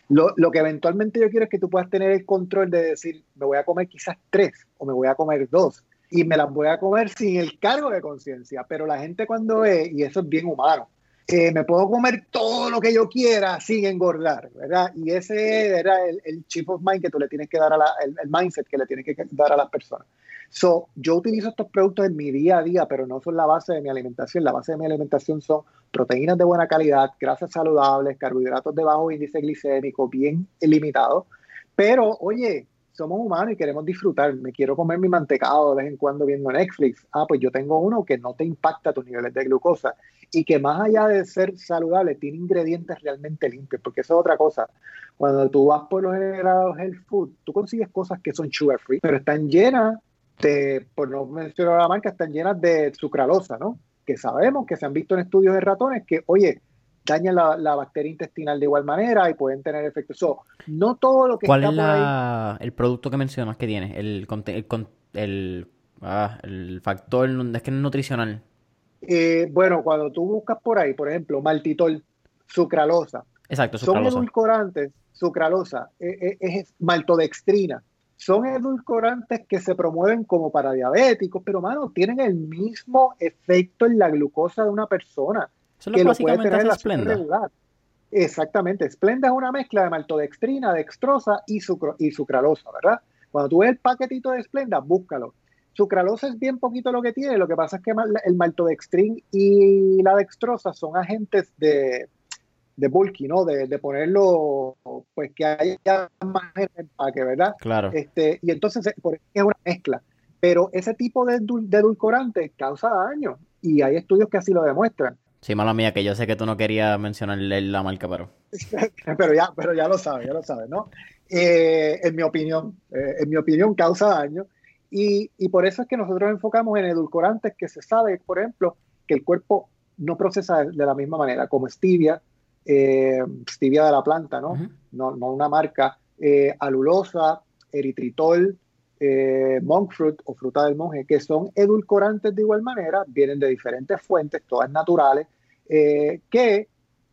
Lo, que eventualmente yo quiero es que tú puedas tener el control de decir, me voy a comer quizás tres o me voy a comer dos y me las voy a comer sin el cargo de conciencia. Pero la gente cuando ve, y eso es bien humano, eh, me puedo comer todo lo que yo quiera sin engordar, ¿verdad? Y ese era el, chip of mind que tú le tienes que dar a la, el mindset que le tienes que dar a las personas. So, yo utilizo estos productos en mi día a día, pero no son la base de mi alimentación. La base de mi alimentación son proteínas de buena calidad, grasas saludables, carbohidratos de bajo índice glicémico, bien limitados. Pero, oye, somos humanos y queremos disfrutar. Me quiero comer mi mantecado de vez en cuando viendo Netflix. Ah, pues yo tengo uno que no te impacta tus niveles de glucosa y que más allá de ser saludable, tiene ingredientes realmente limpios, porque eso es otra cosa. Cuando tú vas por los generados health food, tú consigues cosas que son sugar free, pero están llenas por no mencionar la marca, están llenas de sucralosa, ¿no? Que sabemos que se han visto en estudios de ratones que, oye, dañan la, bacteria intestinal de igual manera y pueden tener efectos. no todo lo que
¿Cuál es el producto que mencionas que tiene? El, el, el, ah, el factor, es que es nutricional.
Eh, bueno, cuando tú buscas por ahí, por ejemplo, maltitol, sucralosa.
Exacto,
sucralosa. Son edulcorantes, sucralosa, eh, eh, es maltodextrina. Son edulcorantes que se promueven como para diabéticos, pero, mano, tienen el mismo efecto en la glucosa de una persona.
Eso es lo que, básicamente puede tener Splenda. Regular.
Exactamente. Splenda es una mezcla de maltodextrina, dextrosa y, y sucralosa, ¿verdad? Cuando tú ves el paquetito de Splenda, búscalo. Sucralosa es bien poquito lo que tiene, lo que pasa es que el maltodextrin y la dextrosa son agentes de, de bulky, ¿no? De, ponerlo, pues que haya más en el empaque, ¿verdad?
Claro.
Este, y entonces es una mezcla. Pero ese tipo de, de edulcorante causa daño y hay estudios que así lo demuestran.
Sí, mala mía, que yo sé que tú no querías mencionarle la marca, pero. [LAUGHS]
pero ya, pero ya lo sabes, ya lo sabes, ¿no? Eh, en mi opinión, eh, en mi opinión, causa daño. Y, y, por eso es que nosotros enfocamos en edulcorantes que se sabe, por ejemplo, que el cuerpo no procesa de la misma manera, como stevia, eh, stevia de la planta, ¿no? no, no, una marca, alulosa, eritritol, monk fruit o fruta del monje, que son edulcorantes de igual manera, vienen de diferentes fuentes, todas naturales, eh, que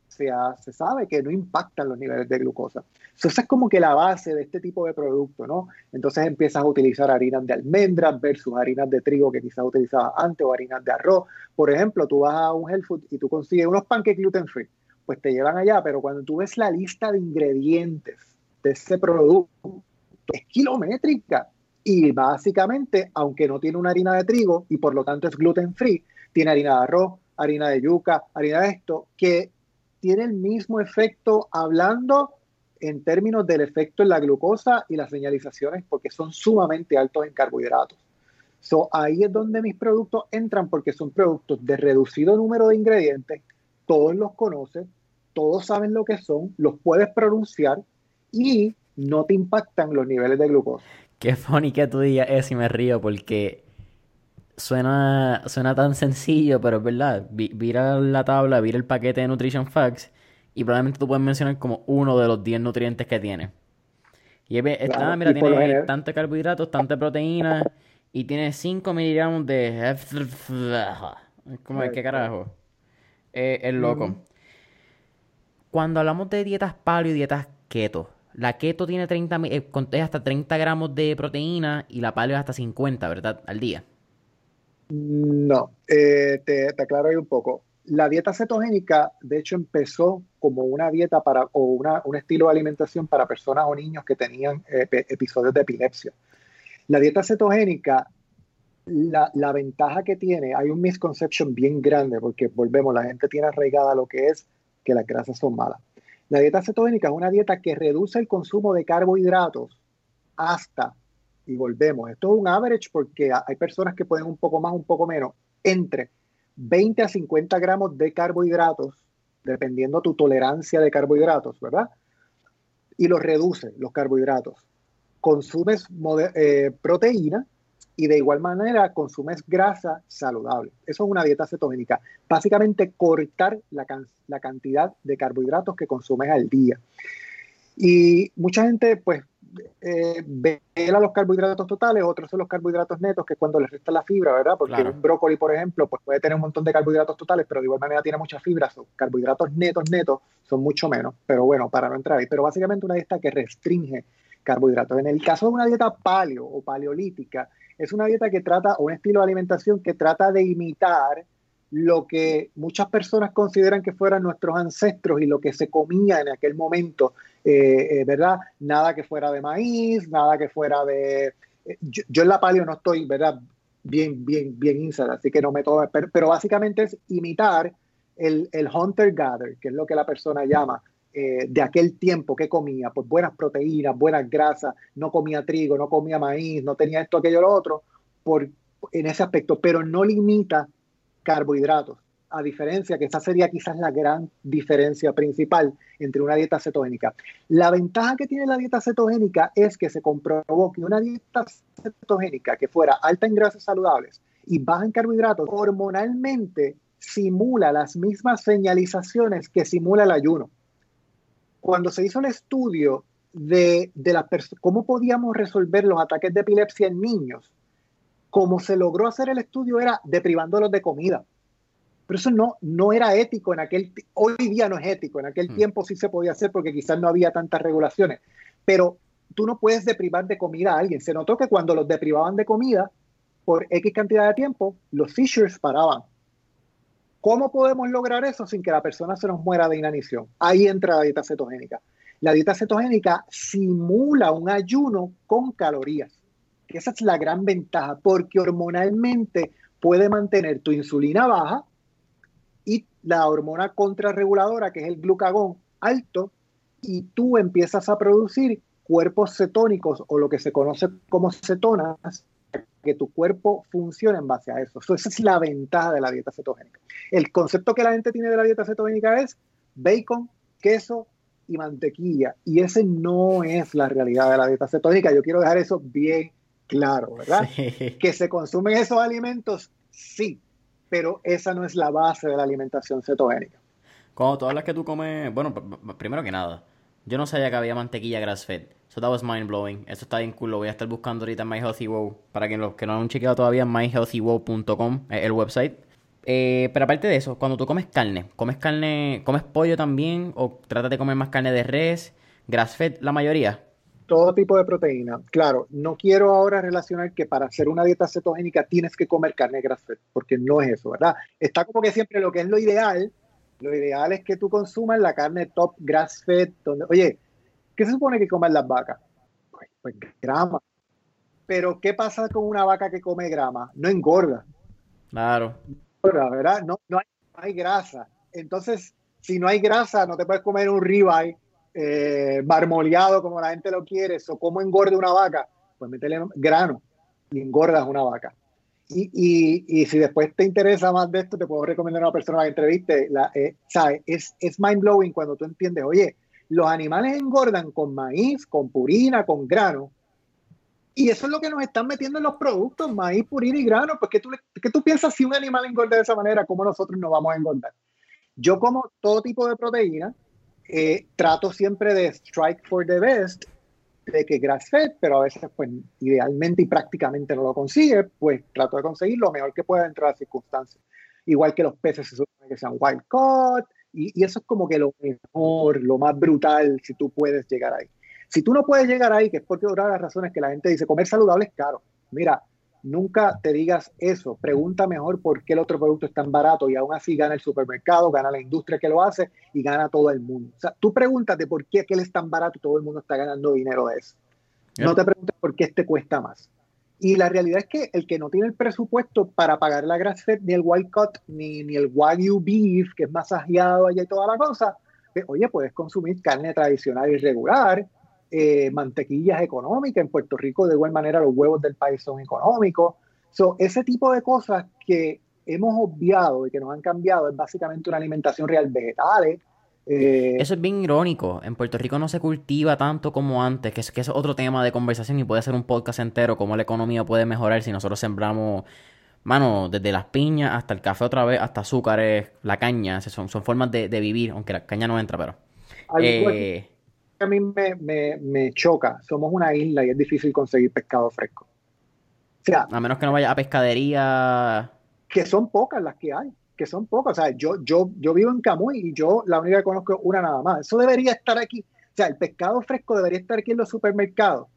se, se, sabe que no impactan los niveles de glucosa. Esa es como que la base de este tipo de producto, ¿no? Entonces empiezas a utilizar harinas de almendras versus harinas de trigo que quizás utilizabas antes o harinas de arroz. Por ejemplo, tú vas a un health food y tú consigues unos pancakes gluten free, pues te llevan allá, pero cuando tú ves la lista de ingredientes de ese producto, es kilométrica. Y básicamente, aunque no tiene una harina de trigo y por lo tanto es gluten free, tiene harina de arroz, harina de yuca, harina de esto, que tiene el mismo efecto hablando en términos del efecto en la glucosa y las señalizaciones porque son sumamente altos en carbohidratos. So, ahí es donde mis productos entran porque son productos de reducido número de ingredientes, todos los conocen, todos saben lo que son, los puedes pronunciar y no te impactan los niveles de glucosa.
Qué funny que tú digas eso y me río porque suena, suena tan sencillo, pero es verdad. Vira la tabla, vira el paquete de Nutrition Facts y probablemente tú puedes mencionar como uno de los 10 nutrientes que tiene. Y está, mira, tiene tanto carbohidratos, tanta proteína y tiene 5 miligramos de... Es como, ¿qué carajo? Eh, es loco. Cuando hablamos de dietas paleo y dietas keto, la keto tiene 30, eh, hasta 30 gramos de proteína y la paleo hasta 50, ¿verdad? Al día.
No, eh, te, aclaro ahí un poco. La dieta cetogénica, de hecho, empezó como una dieta para, o una, un estilo de alimentación para personas o niños que tenían eh, episodios de epilepsia. La dieta cetogénica, la, ventaja que tiene, hay un misconception bien grande, porque volvemos, la gente tiene arraigada lo que es que las grasas son malas. La dieta cetogénica es una dieta que reduce el consumo de carbohidratos hasta y volvemos. Esto es un average porque hay personas que pueden un poco más, un poco menos, entre 20 a 50 gramos de carbohidratos, dependiendo tu tolerancia de carbohidratos, ¿verdad? Y los reduce, los carbohidratos. Consumes eh, proteína y de igual manera consumes grasa saludable. Eso es una dieta cetogénica. Básicamente cortar la, la cantidad de carbohidratos que consumes al día. Y mucha gente, pues, eh, vela los carbohidratos totales, otros son los carbohidratos netos, que es cuando le resta la fibra, ¿verdad? Porque un brócoli, por ejemplo, pues puede tener un montón de carbohidratos totales, pero de igual manera tiene muchas fibras. Son carbohidratos netos, netos, son mucho menos. Pero bueno, para no entrar ahí. Pero básicamente una dieta que restringe carbohidratos. En el caso de una dieta paleo o paleolítica, es una dieta que trata, o un estilo de alimentación que trata de imitar lo que muchas personas consideran que fueran nuestros ancestros y lo que se comía en aquel momento, eh, eh, ¿verdad? Nada que fuera de maíz, nada que fuera de... Eh, yo, en la paleo no estoy, ¿verdad? Bien, bien, bien inside, así que no me todo, pero, básicamente es imitar el, el hunter-gather, que es lo que la persona llama, de aquel tiempo que comía, pues buenas proteínas, buenas grasas, no comía trigo, no comía maíz, no tenía esto, aquello, lo otro, por, en ese aspecto, pero no limita carbohidratos, a diferencia que esa sería quizás la gran diferencia principal entre una dieta cetogénica. La ventaja que tiene la dieta cetogénica es que se comprobó que una dieta cetogénica que fuera alta en grasas saludables y baja en carbohidratos, hormonalmente simula las mismas señalizaciones que simula el ayuno. Cuando se hizo el estudio de, de la cómo podíamos resolver los ataques de epilepsia en niños, como se logró hacer el estudio era deprivándolos de comida. Pero eso no, no era ético en aquel, hoy día no es ético, en aquel hmm. tiempo sí se podía hacer porque quizás no había tantas regulaciones, pero tú no puedes deprivar de comida a alguien. Se notó que cuando los deprivaban de comida, por X cantidad de tiempo, los seizures paraban. ¿Cómo podemos lograr eso sin que la persona se nos muera de inanición? Ahí entra la dieta cetogénica. La dieta cetogénica simula un ayuno con calorías. Esa es la gran ventaja, porque hormonalmente puede mantener tu insulina baja y la hormona contrarreguladora, que es el glucagón, alto, y tú empiezas a producir cuerpos cetónicos o lo que se conoce como cetonas, que tu cuerpo funcione en base a eso. esa es la ventaja de la dieta cetogénica. El concepto que la gente tiene de la dieta cetogénica es bacon, queso y mantequilla. Y ese no es la realidad de la dieta cetogénica. Yo quiero dejar eso bien claro, ¿verdad? Que se consumen esos alimentos, sí, pero esa no es la base de la alimentación cetogénica.
Cuando todas las que tú comes, bueno, primero que nada, yo no sabía que había mantequilla grass fed. So that was mind blowing. Eso está bien cool. Lo voy a estar buscando ahorita en My Healthy Wow. Para que los que no han chequeado todavía, myhealthywow.com es el website. Eh, pero aparte de eso, cuando tú comes carne, ¿comes carne, comes pollo también? ¿O tratas de comer más carne de res? ¿Grass fed la mayoría?
Todo tipo de proteína. Claro, no quiero ahora relacionar que para hacer una dieta cetogénica tienes que comer carne grass fed, porque no es eso, ¿verdad? Está como que siempre lo que es lo ideal. Lo ideal es que tú consumas la carne top grass fed, donde, oye, ¿Qué se supone que comen las vacas? Pues, pues, grama. Pero ¿qué pasa con una vaca que come grama? No engorda.
Claro.
¿verdad? No, no, hay, grasa. Entonces, si no hay grasa, no te puedes comer un ribeye eh, marmoleado como la gente lo quiere. O cómo engorda una vaca. Pues métele grano y engordas una vaca. Y, y, y, si después te interesa más de esto, te puedo recomendar a una persona que entreviste. La, eh, Es, es mind blowing cuando tú entiendes, oye, los animales engordan con maíz, con purina, con grano. Y eso es lo que nos están metiendo en los productos, maíz, purina y grano. Pues, ¿qué tú, tú piensas si un animal engorda de esa manera? ¿Cómo nosotros nos vamos a engordar? Yo como todo tipo de proteína, eh, trato siempre de strike for the best, de que grass fed, pero a veces, pues, idealmente y prácticamente no lo consigue, pues trato de conseguir lo mejor que pueda dentro de las circunstancias. Igual que los peces se supone que sean wild caught, y, eso es como que lo mejor, lo más brutal, si tú puedes llegar ahí. Si tú no puedes llegar ahí, que es porque otra de las razones que la gente dice, comer saludable es caro. Mira, nunca te digas eso. Pregunta mejor por qué el otro producto es tan barato y aún así gana el supermercado, gana la industria que lo hace y gana todo el mundo. O sea, tú pregúntate por qué aquel es tan barato y todo el mundo está ganando dinero de eso. No te preguntes por qué este cuesta más. Y la realidad es que el que no tiene el presupuesto para pagar la grass fed, ni el white cut, ni, ni el wagyu beef, que es masajeado allá y toda la cosa, pues, oye, puedes consumir carne tradicional y regular, eh, mantequillas económicas. En Puerto Rico, de igual manera, los huevos del país son económicos. So, ese tipo de cosas que hemos obviado y que nos han cambiado es básicamente una alimentación real vegetales,
eh, Eso es bien irónico. En Puerto Rico no se cultiva tanto como antes, que es, que es otro tema de conversación y puede ser un podcast entero, cómo la economía puede mejorar si nosotros sembramos, mano, desde las piñas hasta el café otra vez, hasta azúcares, la caña, son, son formas de, vivir, aunque la caña no entra, pero...
Eh, a mí me, me, choca, somos una isla y es difícil conseguir pescado fresco.
O sea, a menos que no vaya a pescadería.
Que son pocas las que hay que son pocas. O sea, yo, yo, yo vivo en Camuy y yo la única que conozco una nada más. Eso debería estar aquí. O sea, el pescado fresco debería estar aquí en los supermercados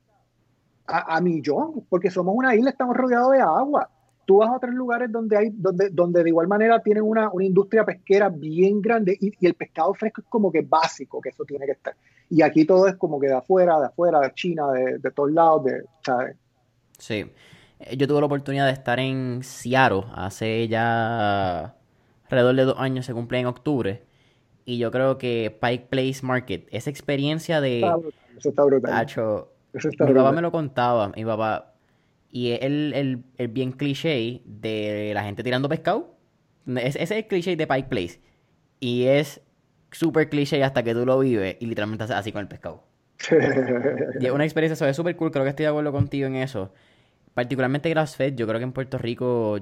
a, a millón, porque somos una isla, estamos rodeados de agua. Tú vas a otros lugares donde hay, donde, donde de igual manera tienen una, una industria pesquera bien grande y, el pescado fresco es como que básico, que eso tiene que estar. Y aquí todo es como que de afuera, de afuera, de China, de, de todos lados, de.
Sí. Eh, yo tuve la oportunidad de estar en Seattle hace ya alrededor de dos años, se cumple en octubre. Y yo creo que Pike Place Market, esa experiencia de...
Eso está brutal.
mi papá me lo contaba, mi papá... Y el, el, el bien cliché de la gente tirando pescado. ese es el cliché de Pike Place. Y es súper cliché hasta que tú lo vives y literalmente haces así con el pescado. [LAUGHS] y es una experiencia súper cool, creo que estoy de acuerdo contigo en eso. Particularmente Grass Fed, yo creo que en Puerto Rico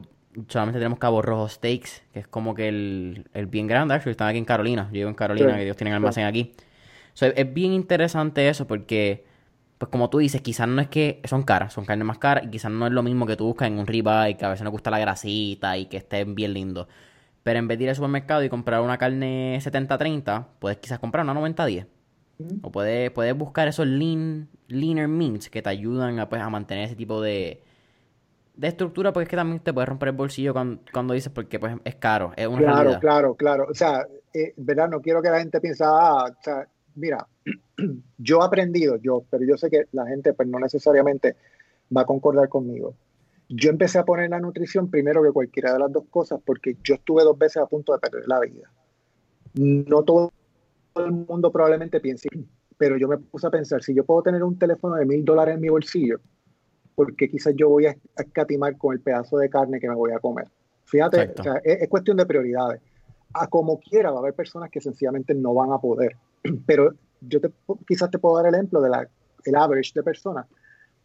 solamente tenemos Cabo Rojo Steaks, que es como que el, el bien grande, actually, están aquí en Carolina, yo vivo en Carolina, que ellos tienen almacén aquí. es bien interesante eso porque, pues como tú dices, quizás no es que son caras, son carnes más caras y quizás no es lo mismo que tú buscas en un ribeye, que a veces nos gusta la grasita y que estén bien lindos. pero en vez de ir al supermercado y comprar una carne 70-30, puedes quizás comprar una 90-10. O puedes, puedes buscar esos lean, leaner meats que te ayudan a, pues, a mantener ese tipo de, de estructura, porque es que también te puedes romper el bolsillo cuando, dices porque pues es caro, es una
Claro, claro, claro. O sea, eh, ¿verdad? No quiero que la gente piense, ah, o sea, mira, [CLEARS THROAT] yo he aprendido, yo, pero yo sé que la gente pues no necesariamente va a concordar conmigo. Yo empecé a poner la nutrición primero que cualquiera de las dos cosas porque yo estuve dos veces a punto de perder la vida. No todo el mundo probablemente piense, pero yo me puse a pensar, si yo puedo tener un teléfono de mil dólares en mi bolsillo, porque quizás yo voy a escatimar con el pedazo de carne que me voy a comer. Fíjate, es, cuestión de prioridades. A como quiera va a haber personas que sencillamente no van a poder. [CLEARS THROAT] Pero yo te, quizás te puedo dar el ejemplo de la el average de personas.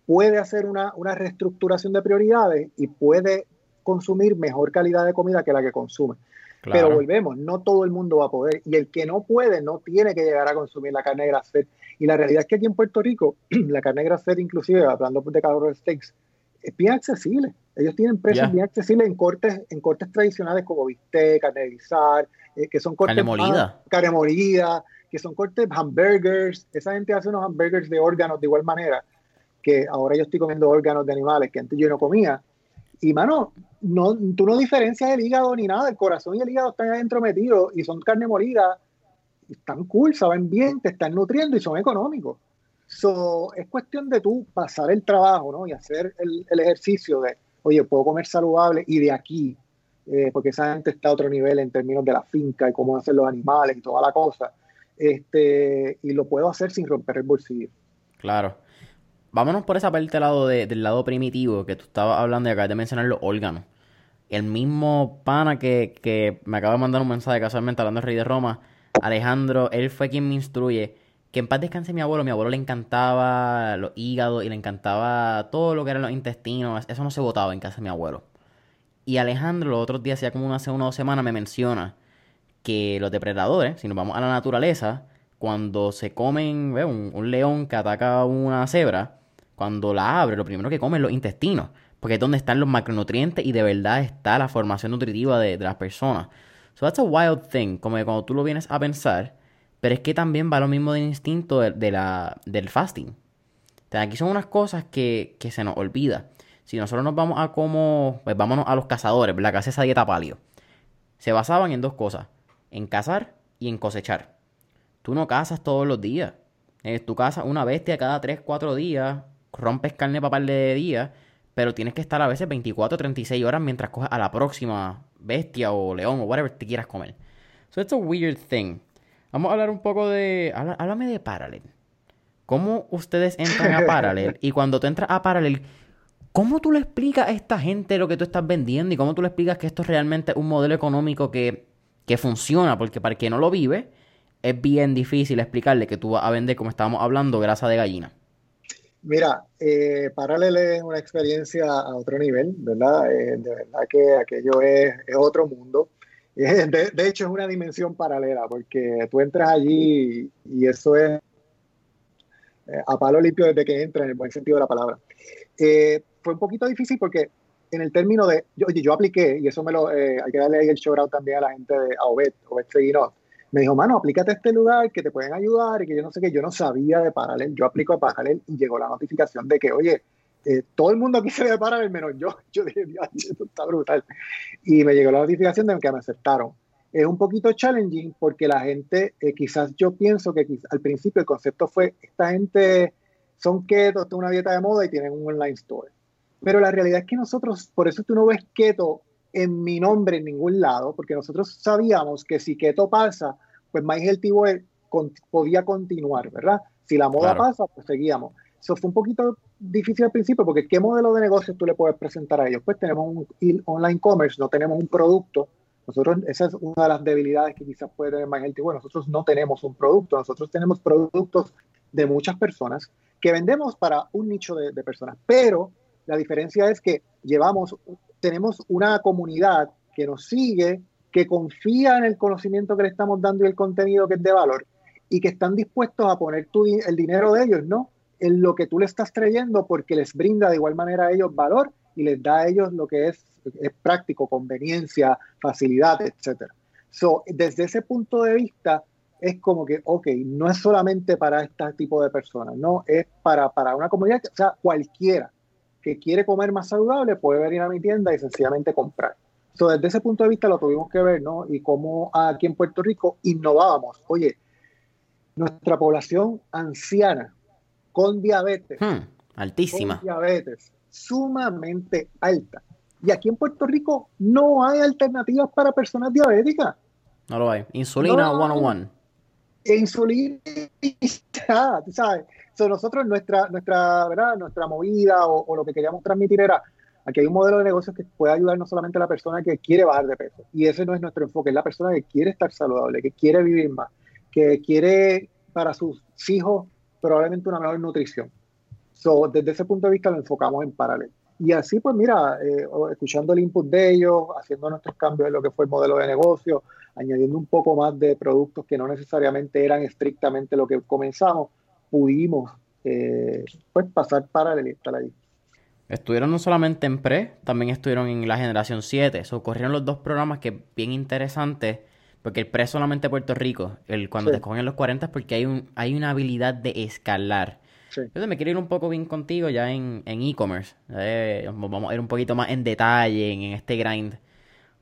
Puede hacer una, una reestructuración de prioridades y puede consumir mejor calidad de comida que la que consume. Pero volvemos, no todo el mundo va a poder. Y el que no puede, no tiene que llegar a consumir la carne grasa Y la realidad es que aquí en Puerto Rico, [CLEARS THROAT] la carne grasa inclusive, hablando de calor steaks, es bien accesible. Ellos tienen precios bien accesibles en cortes, en cortes tradicionales como bistec, carne de guisar, eh, que son cortes...
Carne molida.
carne molida, que son cortes hamburgers. Esa gente hace unos hamburgers de órganos de igual manera, que ahora yo estoy comiendo órganos de animales que antes yo no comía. Y mano, no, tú no diferencias el hígado ni nada, el corazón y el hígado están adentro metidos y son carne molida, están cool, saben bien, te están nutriendo y son económicos. So, es cuestión de tú pasar el trabajo ¿no? y hacer el, ejercicio de, oye, puedo comer saludable y de aquí, eh, porque esa gente está a otro nivel en términos de la finca y cómo hacen los animales y toda la cosa, este, y lo puedo hacer sin romper el bolsillo.
Claro. Vámonos por esa parte del lado, del lado primitivo que tú estabas hablando y acabas de mencionar los órganos. El mismo pana que, me acaba de mandar un mensaje casualmente hablando del Rey de Roma, Alejandro, él fue quien me instruye. Que en paz descanse mi abuelo. Mi abuelo le encantaba los hígados y le encantaba todo lo que eran los intestinos. Eso no se botaba en casa de mi abuelo. Y Alejandro, los otros días, hacía como hace una o dos semanas, me menciona que los depredadores, si nos vamos a la naturaleza, cuando se comen un, un, león que ataca a una cebra, cuando la abre, lo primero que come es los intestinos, porque es donde están los macronutrientes y de verdad está la formación nutritiva de, las personas. So that's a wild thing, como que cuando tú lo vienes a pensar, pero es que también va lo mismo del instinto de, la, del fasting. aquí son unas cosas que, se nos olvida. Si nosotros nos vamos a como, pues vámonos a los cazadores, la que hace esa dieta palio. Se basaban en dos cosas, en cazar y en cosechar. Tú no cazas todos los días. Eh, tú cazas una bestia cada 3, 4 días rompes carne para par de días, pero tienes que estar a veces 24 36 horas mientras coges a la próxima bestia o león o whatever te quieras comer. So it's a weird thing. Vamos a hablar un poco de. Háblame de Parallel. ¿Cómo ustedes entran a Parallel? [LAUGHS] y cuando tú entras a Parallel, ¿cómo tú le explicas a esta gente lo que tú estás vendiendo? Y cómo tú le explicas que esto es realmente un modelo económico que, que funciona? Porque para el que no lo vive, es bien difícil explicarle que tú vas a vender, como estábamos hablando, grasa de gallina.
Mira, eh, Paralel es una experiencia a otro nivel, ¿verdad? Eh, de verdad que aquello es, otro mundo. [LAUGHS] De, hecho, es una dimensión paralela, porque tú entras allí y, eso es eh, a palo limpio desde que entras, en el buen sentido de la palabra. Eh, fue un poquito difícil porque en el término de, yo, oye, yo apliqué, y eso me lo, hay que darle ahí el shout out también a la gente de Obed, Obed Seguinot, me dijo, mano, aplícate a este lugar que te pueden ayudar y que yo no sé qué, yo no sabía de Paralel, yo aplico a Paralel y llegó la notificación de que, oye, eh, todo el mundo aquí se ve Paralel menos yo. [LAUGHS] Yo dije, Dios, esto está brutal. Y me llegó la notificación de que me aceptaron. Es un poquito challenging porque la gente, eh, quizás yo pienso que al principio el concepto fue, esta gente son keto, es una dieta de moda y tienen un online store. Pero la realidad es que nosotros, por eso tú no ves keto en mi nombre en ningún lado, porque nosotros sabíamos que si Keto pasa, pues My Healthy podía continuar, ¿verdad? Si la moda pasa, pues seguíamos. Eso fue un poquito difícil al principio, porque ¿qué modelo de negocio tú le puedes presentar a ellos? Pues tenemos un online commerce, no tenemos un producto. Nosotros, esa es una de las debilidades que quizás puede tener Healthy Bueno, nosotros no tenemos un producto, nosotros tenemos productos de muchas personas que vendemos para un nicho de, de personas, pero la diferencia es que llevamos tenemos una comunidad que nos sigue, que confía en el conocimiento que le estamos dando y el contenido que es de valor y que están dispuestos a poner el dinero de ellos, ¿no? En lo que tú le estás trayendo porque les brinda de igual manera a ellos valor y les da a ellos lo que es práctico, conveniencia, facilidad, etc. So, desde ese punto de vista, es como que, ok, no es solamente para este tipo de personas, no, es para, para una comunidad, o sea, cualquiera que quiere comer más saludable puede venir a mi tienda y sencillamente comprar. So, desde ese punto de vista lo tuvimos que ver, ¿no? Y cómo aquí en Puerto Rico innovábamos. Oye, nuestra población anciana con diabetes.
Hmm, altísima.
Con diabetes sumamente alta. Y aquí en Puerto Rico no hay alternativas para personas diabéticas.
No lo hay. Insulina 101
e insulina, tú sabes. nosotros, nuestra, nuestra, ¿verdad? nuestra movida o, lo que queríamos transmitir era, aquí hay un modelo de negocio que puede ayudar no solamente a la persona que quiere bajar de peso, y ese no es nuestro enfoque, es la persona que quiere estar saludable, que quiere vivir más, que quiere para sus hijos probablemente una mejor nutrición. So, desde ese punto de vista lo enfocamos en paralelo. Y así, pues mira, eh, escuchando el input de ellos, haciendo nuestros cambios en lo que fue el modelo de negocio, añadiendo un poco más de productos que no necesariamente eran estrictamente lo que comenzamos, pudimos eh, pues pasar para el estar ahí.
Estuvieron no solamente en pre, también estuvieron en la generación 7. So, corrieron los dos programas que bien interesantes, porque el pre es solamente Puerto Rico. El, cuando te cogen los 40 es porque hay, un, hay una habilidad de escalar. Entonces me quiero ir un poco bien contigo ya en e-commerce. Eh, vamos a ir un poquito más en detalle en, este grind.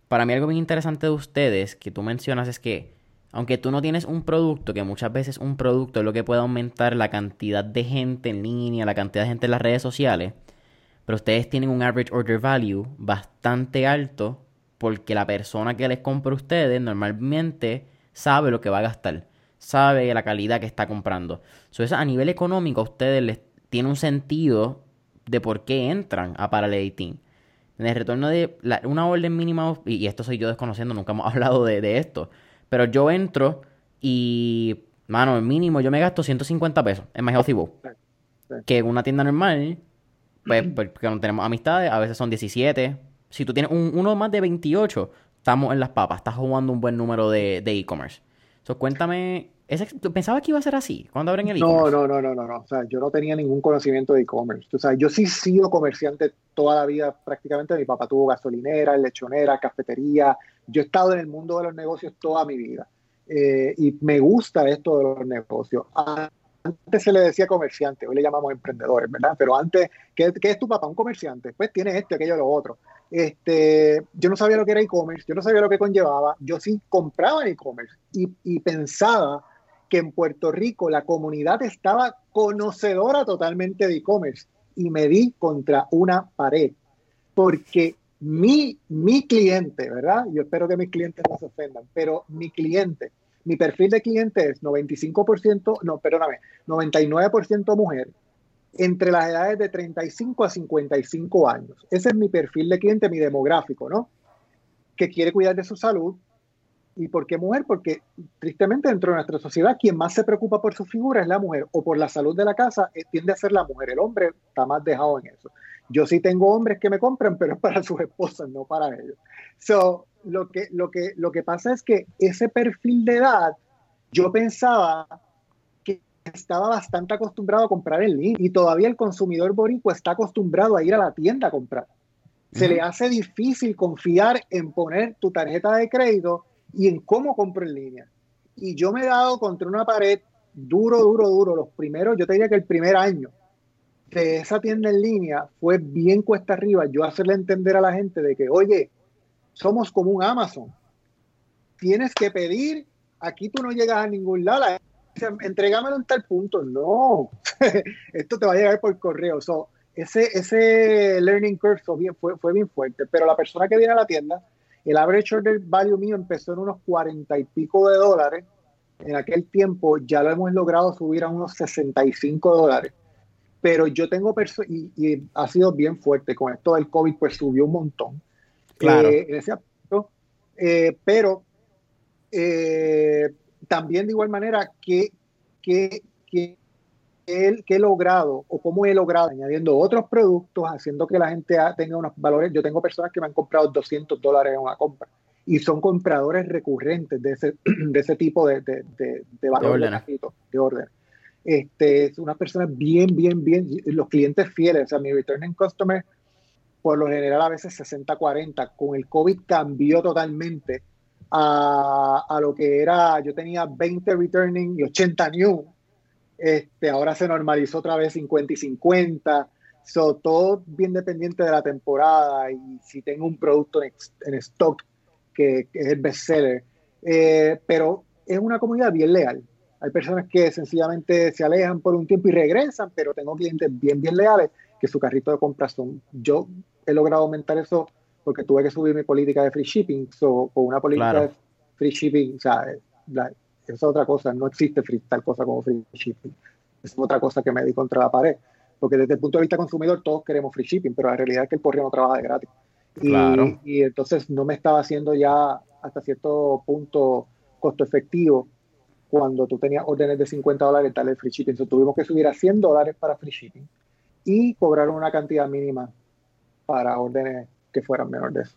Para mí algo bien interesante de ustedes que tú mencionas es que aunque tú no tienes un producto, que muchas veces un producto es lo que puede aumentar la cantidad de gente en línea, la cantidad de gente en las redes sociales, pero ustedes tienen un average order value bastante alto porque la persona que les compra a ustedes normalmente sabe lo que va a gastar sabe la calidad que está comprando. eso a nivel económico a ustedes les tiene un sentido de por qué entran a Parallel En el retorno de una orden mínima, y, esto soy yo desconociendo, nunca hemos [LAUGHS] hablado de, esto, pero yo entro y, mano, el mínimo yo me gasto 150 pesos en My Healthy Bowl. Que en una tienda normal, pues, porque no tenemos amistades, a veces son 17. Si tú tienes uno más de 28, estamos en las papas, estás jugando un buen número de e-commerce. So, cuéntame, ¿pensaba que iba a ser así cuando abren el
e-commerce? No, no, no, no, no, O sea, yo no tenía ningún conocimiento de e-commerce. O sea, yo sí he sido comerciante toda la vida prácticamente. Mi papá tuvo gasolinera, lechonera, cafetería. Yo he estado en el mundo de los negocios toda mi vida. Eh, y me gusta esto de los negocios. Antes se le decía comerciante, hoy le llamamos emprendedores, ¿verdad? Pero antes, ¿qué, ¿qué, es tu papá? Un comerciante. Pues tiene este, aquello, lo otro. Este, yo no sabía lo que era e-commerce, yo no sabía lo que conllevaba, yo sí compraba en e-commerce y, pensaba que en Puerto Rico la comunidad estaba conocedora totalmente de e-commerce y me di contra una pared porque mi, mi cliente, ¿verdad? Yo espero que mis clientes no se ofendan, pero mi cliente, mi perfil de cliente es 95%, no, perdóname, 99% mujer, entre las edades de 35 a 55 años. Ese es mi perfil de cliente, mi demográfico, ¿no? Que quiere cuidar de su salud. ¿Y por qué mujer? Porque tristemente dentro de nuestra sociedad quien más se preocupa por su figura es la mujer o por la salud de la casa eh, tiende a ser la mujer. El hombre está más dejado en eso. Yo sí tengo hombres que me compran, pero es para [LAUGHS] sus esposas, no para ellos. So, lo que, lo que, lo que pasa es que ese perfil de edad, yo pensaba estaba bastante acostumbrado a comprar en línea y todavía el consumidor boricua está acostumbrado a ir a la tienda a comprar. Se le hace difícil confiar en poner tu tarjeta de crédito y en cómo compro en línea. Y yo me he dado contra una pared duro, duro, duro. Los primeros, yo te diría que el primer año de esa tienda en línea fue bien cuesta arriba. Yo hacerle entender a la gente de que, oye, somos como un Amazon. Tienes que pedir, aquí tú no llegas a ningún lado entrégamelo en tal punto. No, [LAUGHS] esto te va a llegar por correo. ese, ese learning curve fue, fue bien fuerte, pero la persona que viene a la tienda, el average order value mío empezó en unos cuarenta y pico de dólares. En aquel tiempo ya lo hemos logrado subir a unos 65 dólares. Pero yo tengo personas, y, ha sido bien fuerte con esto del COVID, pues subió un montón.
Claro.
Eh, eh, pero eh, también de igual manera que, que, que, he logrado o cómo he logrado añadiendo otros productos, haciendo que la gente tenga unos valores. Yo tengo personas que me han comprado 200 dólares en una compra y son compradores recurrentes de ese, [CLEARS THROAT] de ese tipo de, de, de, valores de orden. Este, es una persona bien, bien, bien, los clientes fieles, o sea, mi returning customer por lo general a veces 60-40. Con el COVID cambió totalmente a, a, lo que era, yo tenía 20 returning y 80 new. Este, ahora se normalizó otra vez 50 y 50. So, todo bien dependiente de la temporada y si tengo un producto en, en stock que, que, es el bestseller. Eh, pero es una comunidad bien leal. Hay personas que sencillamente se alejan por un tiempo y regresan, pero tengo clientes bien, bien leales que su carrito de compras son. Yo he logrado aumentar eso porque tuve que subir mi política de free shipping. So, con una política claro. de free shipping, o sea, la, es otra cosa, no existe free, tal cosa como free shipping. Es otra cosa que me di contra la pared. Porque desde el punto de vista consumidor todos queremos free shipping, pero la realidad es que el correo no trabaja de gratis. Y, claro. y entonces no me estaba haciendo ya hasta cierto punto costo efectivo cuando tú tenías órdenes de 50 dólares tal free shipping. Entonces tuvimos que subir a 100 dólares para free shipping y cobrar una cantidad mínima para órdenes que fueran menor de eso.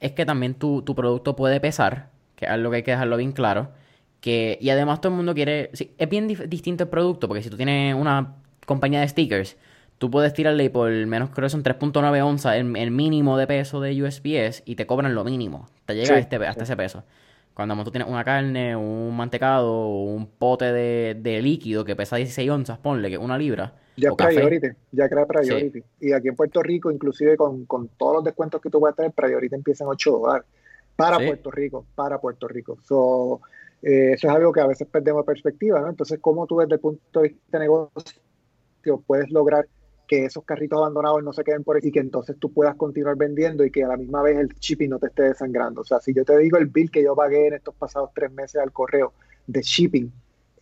Es que también tu, tu producto puede pesar, que es algo que hay que dejarlo bien claro. Que, y además todo el mundo quiere... Sí, es bien distinto el producto, porque si tú tienes una compañía de stickers, tú puedes tirarle por menos creo que son 3.9 onzas el, el, mínimo de peso de USPS y te cobran lo mínimo. Te llega sí, este, hasta ese peso. Cuando tú tienes una carne, un mantecado, un pote de, de, líquido que pesa 16 onzas, ponle que una libra.
Ya priority, ya crea priority. Sí. Y aquí en Puerto Rico, inclusive con, con, todos los descuentos que tú puedes tener, priority empieza en 8 dólares. Para sí. Puerto Rico, para Puerto Rico. So, eh, eso es algo que a veces perdemos perspectiva, ¿no? Entonces, ¿cómo tú desde el punto de vista de negocio puedes lograr que esos carritos abandonados no se queden por ahí y que entonces tú puedas continuar vendiendo y que a la misma vez el shipping no te esté desangrando. O sea, si yo te digo el bill que yo pagué en estos pasados tres meses al correo de shipping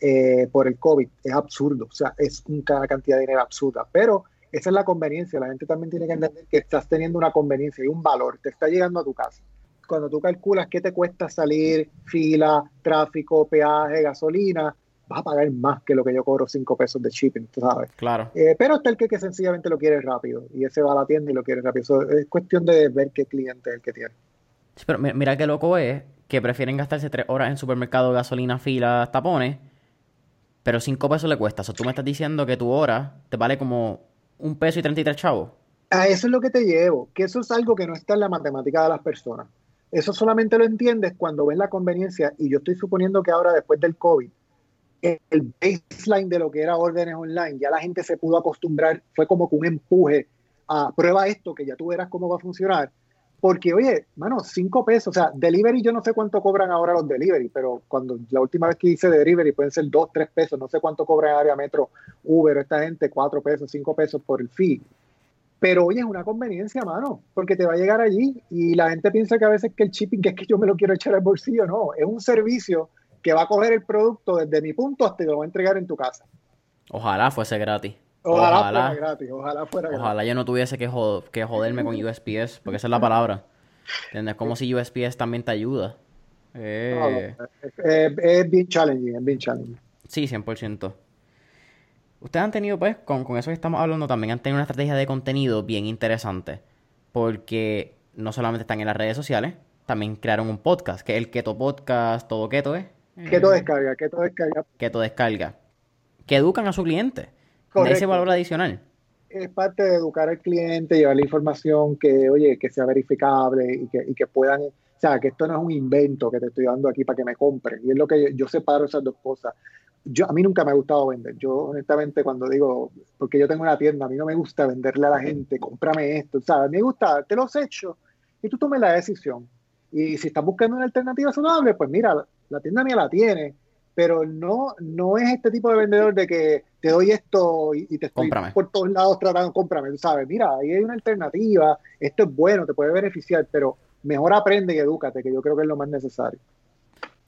eh, por el COVID, es absurdo. O sea, es una cantidad de dinero absurda. Pero esa es la conveniencia. La gente también tiene que entender que estás teniendo una conveniencia y un valor. Te está llegando a tu casa. Cuando tú calculas qué te cuesta salir, fila, tráfico, peaje, gasolina, vas a pagar más que lo que yo cobro 5 pesos de shipping, tú sabes.
Claro.
Eh, pero está el que, que, sencillamente lo quiere rápido y ese va a la tienda y lo quiere rápido. Eso es cuestión de ver qué cliente es el que tiene.
Sí, pero mira qué loco es que prefieren gastarse 3 horas en supermercado, gasolina, fila, tapones, pero 5 pesos le cuesta. O sea, tú me estás diciendo que tu hora te vale como un peso y 33 chavos.
A eso es lo que te llevo, que eso es algo que no está en la matemática de las personas. Eso solamente lo entiendes cuando ves la conveniencia y yo estoy suponiendo que ahora después del COVID el baseline de lo que era órdenes online, ya la gente se pudo acostumbrar, fue como que un empuje a prueba esto, que ya tú verás cómo va a funcionar. Porque, oye, mano, cinco pesos, o sea, delivery, yo no sé cuánto cobran ahora los delivery, pero cuando la última vez que hice delivery pueden ser dos, tres pesos, no sé cuánto cobra en área metro Uber, esta gente, cuatro pesos, cinco pesos por el fee. Pero oye, es una conveniencia, mano, porque te va a llegar allí y la gente piensa que a veces que el shipping, que es que yo me lo quiero echar al bolsillo, no, es un servicio que va a coger el producto desde mi punto hasta que lo va a entregar en tu casa.
Ojalá fuese gratis.
Ojalá, ojalá fuera gratis, ojalá fuera
Ojalá
gratis.
yo no tuviese que, jod que joderme con USPS, porque esa es la palabra. ¿Entiendes? Como si USPS también te ayuda. Eh...
No, es, es, es, bien challenging, es bien challenging.
Sí, 100%. Ustedes han tenido, pues, con, con eso que estamos hablando, también han tenido una estrategia de contenido bien interesante. Porque no solamente están en las redes sociales, también crearon un podcast, que es el Keto Podcast, todo Keto, ¿eh?
Keto descarga, Keto descarga.
Keto descarga. Que educan a su cliente. Correcto. De ese valor adicional.
Es parte de educar al cliente, llevar la información que, oye, que sea verificable y que, y que puedan, o sea, que esto no es un invento que te estoy dando aquí para que me compren. Y es lo que yo, yo separo esas dos cosas. Yo, a mí nunca me ha gustado vender. Yo, honestamente, cuando digo, porque yo tengo una tienda, a mí no me gusta venderle a la gente, cómprame esto, ¿sabes? Me gusta, te los echo y tú tomes la decisión. Y si estás buscando una alternativa saludable, pues mira, la tienda mía la tiene, pero no, no es este tipo de vendedor de que te doy esto y, y te estoy
cómprame.
por todos lados tratando, cómprame, tú sabes, mira, ahí hay una alternativa, esto es bueno, te puede beneficiar, pero mejor aprende y edúcate, que yo creo que es lo más necesario.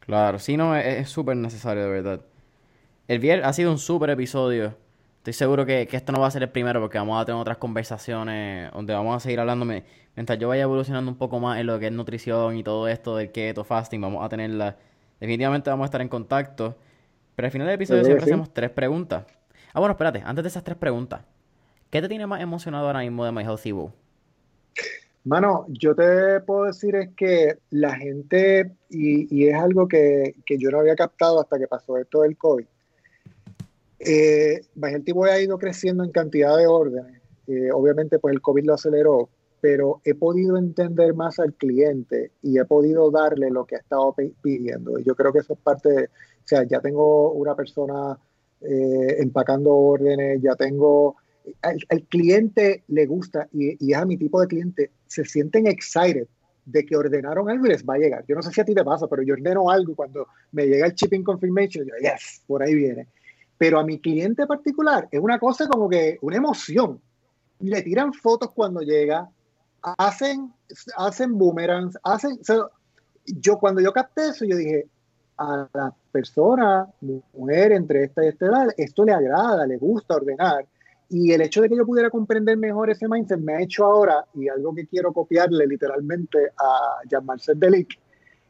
Claro, sí, no, es súper necesario, de verdad. El viernes ha sido un súper episodio. Estoy seguro que, que, esto no va a ser el primero porque vamos a tener otras conversaciones donde vamos a seguir hablándome. Mientras yo vaya evolucionando un poco más en lo que es nutrición y todo esto del keto fasting, vamos a tenerla. Definitivamente vamos a estar en contacto. Pero al final del episodio siempre sí. hacemos tres preguntas. Ah, bueno, espérate, antes de esas tres preguntas. ¿Qué te tiene más emocionado ahora mismo de My Healthy Boo?
Mano, yo te puedo decir es que la gente, y, y es algo que, que, yo no había captado hasta que pasó esto del COVID, eh, Healthy Boy ha ido creciendo en cantidad de órdenes. Eh, obviamente, pues el COVID lo aceleró, pero he podido entender más al cliente y he podido darle lo que ha estado pidiendo. Yo creo que eso es parte de, o sea, ya tengo una persona eh, empacando órdenes, ya tengo, al, cliente le gusta y, y, es a mi tipo de cliente, se sienten excited de que ordenaron algo y les va a llegar. Yo no sé si a ti te pasa, pero yo ordeno algo y cuando me llega el shipping confirmation, yo, yes, por ahí viene. Pero a mi cliente particular es una cosa como que una emoción. Le tiran fotos cuando llega, hacen, hacen boomerangs, hacen... yo cuando yo capté eso, yo dije, a la persona, mujer entre esta y esta edad, esto le agrada, le gusta ordenar. Y el hecho de que yo pudiera comprender mejor ese mindset me ha hecho ahora, y algo que quiero copiarle literalmente a Jean-Marcel Delic,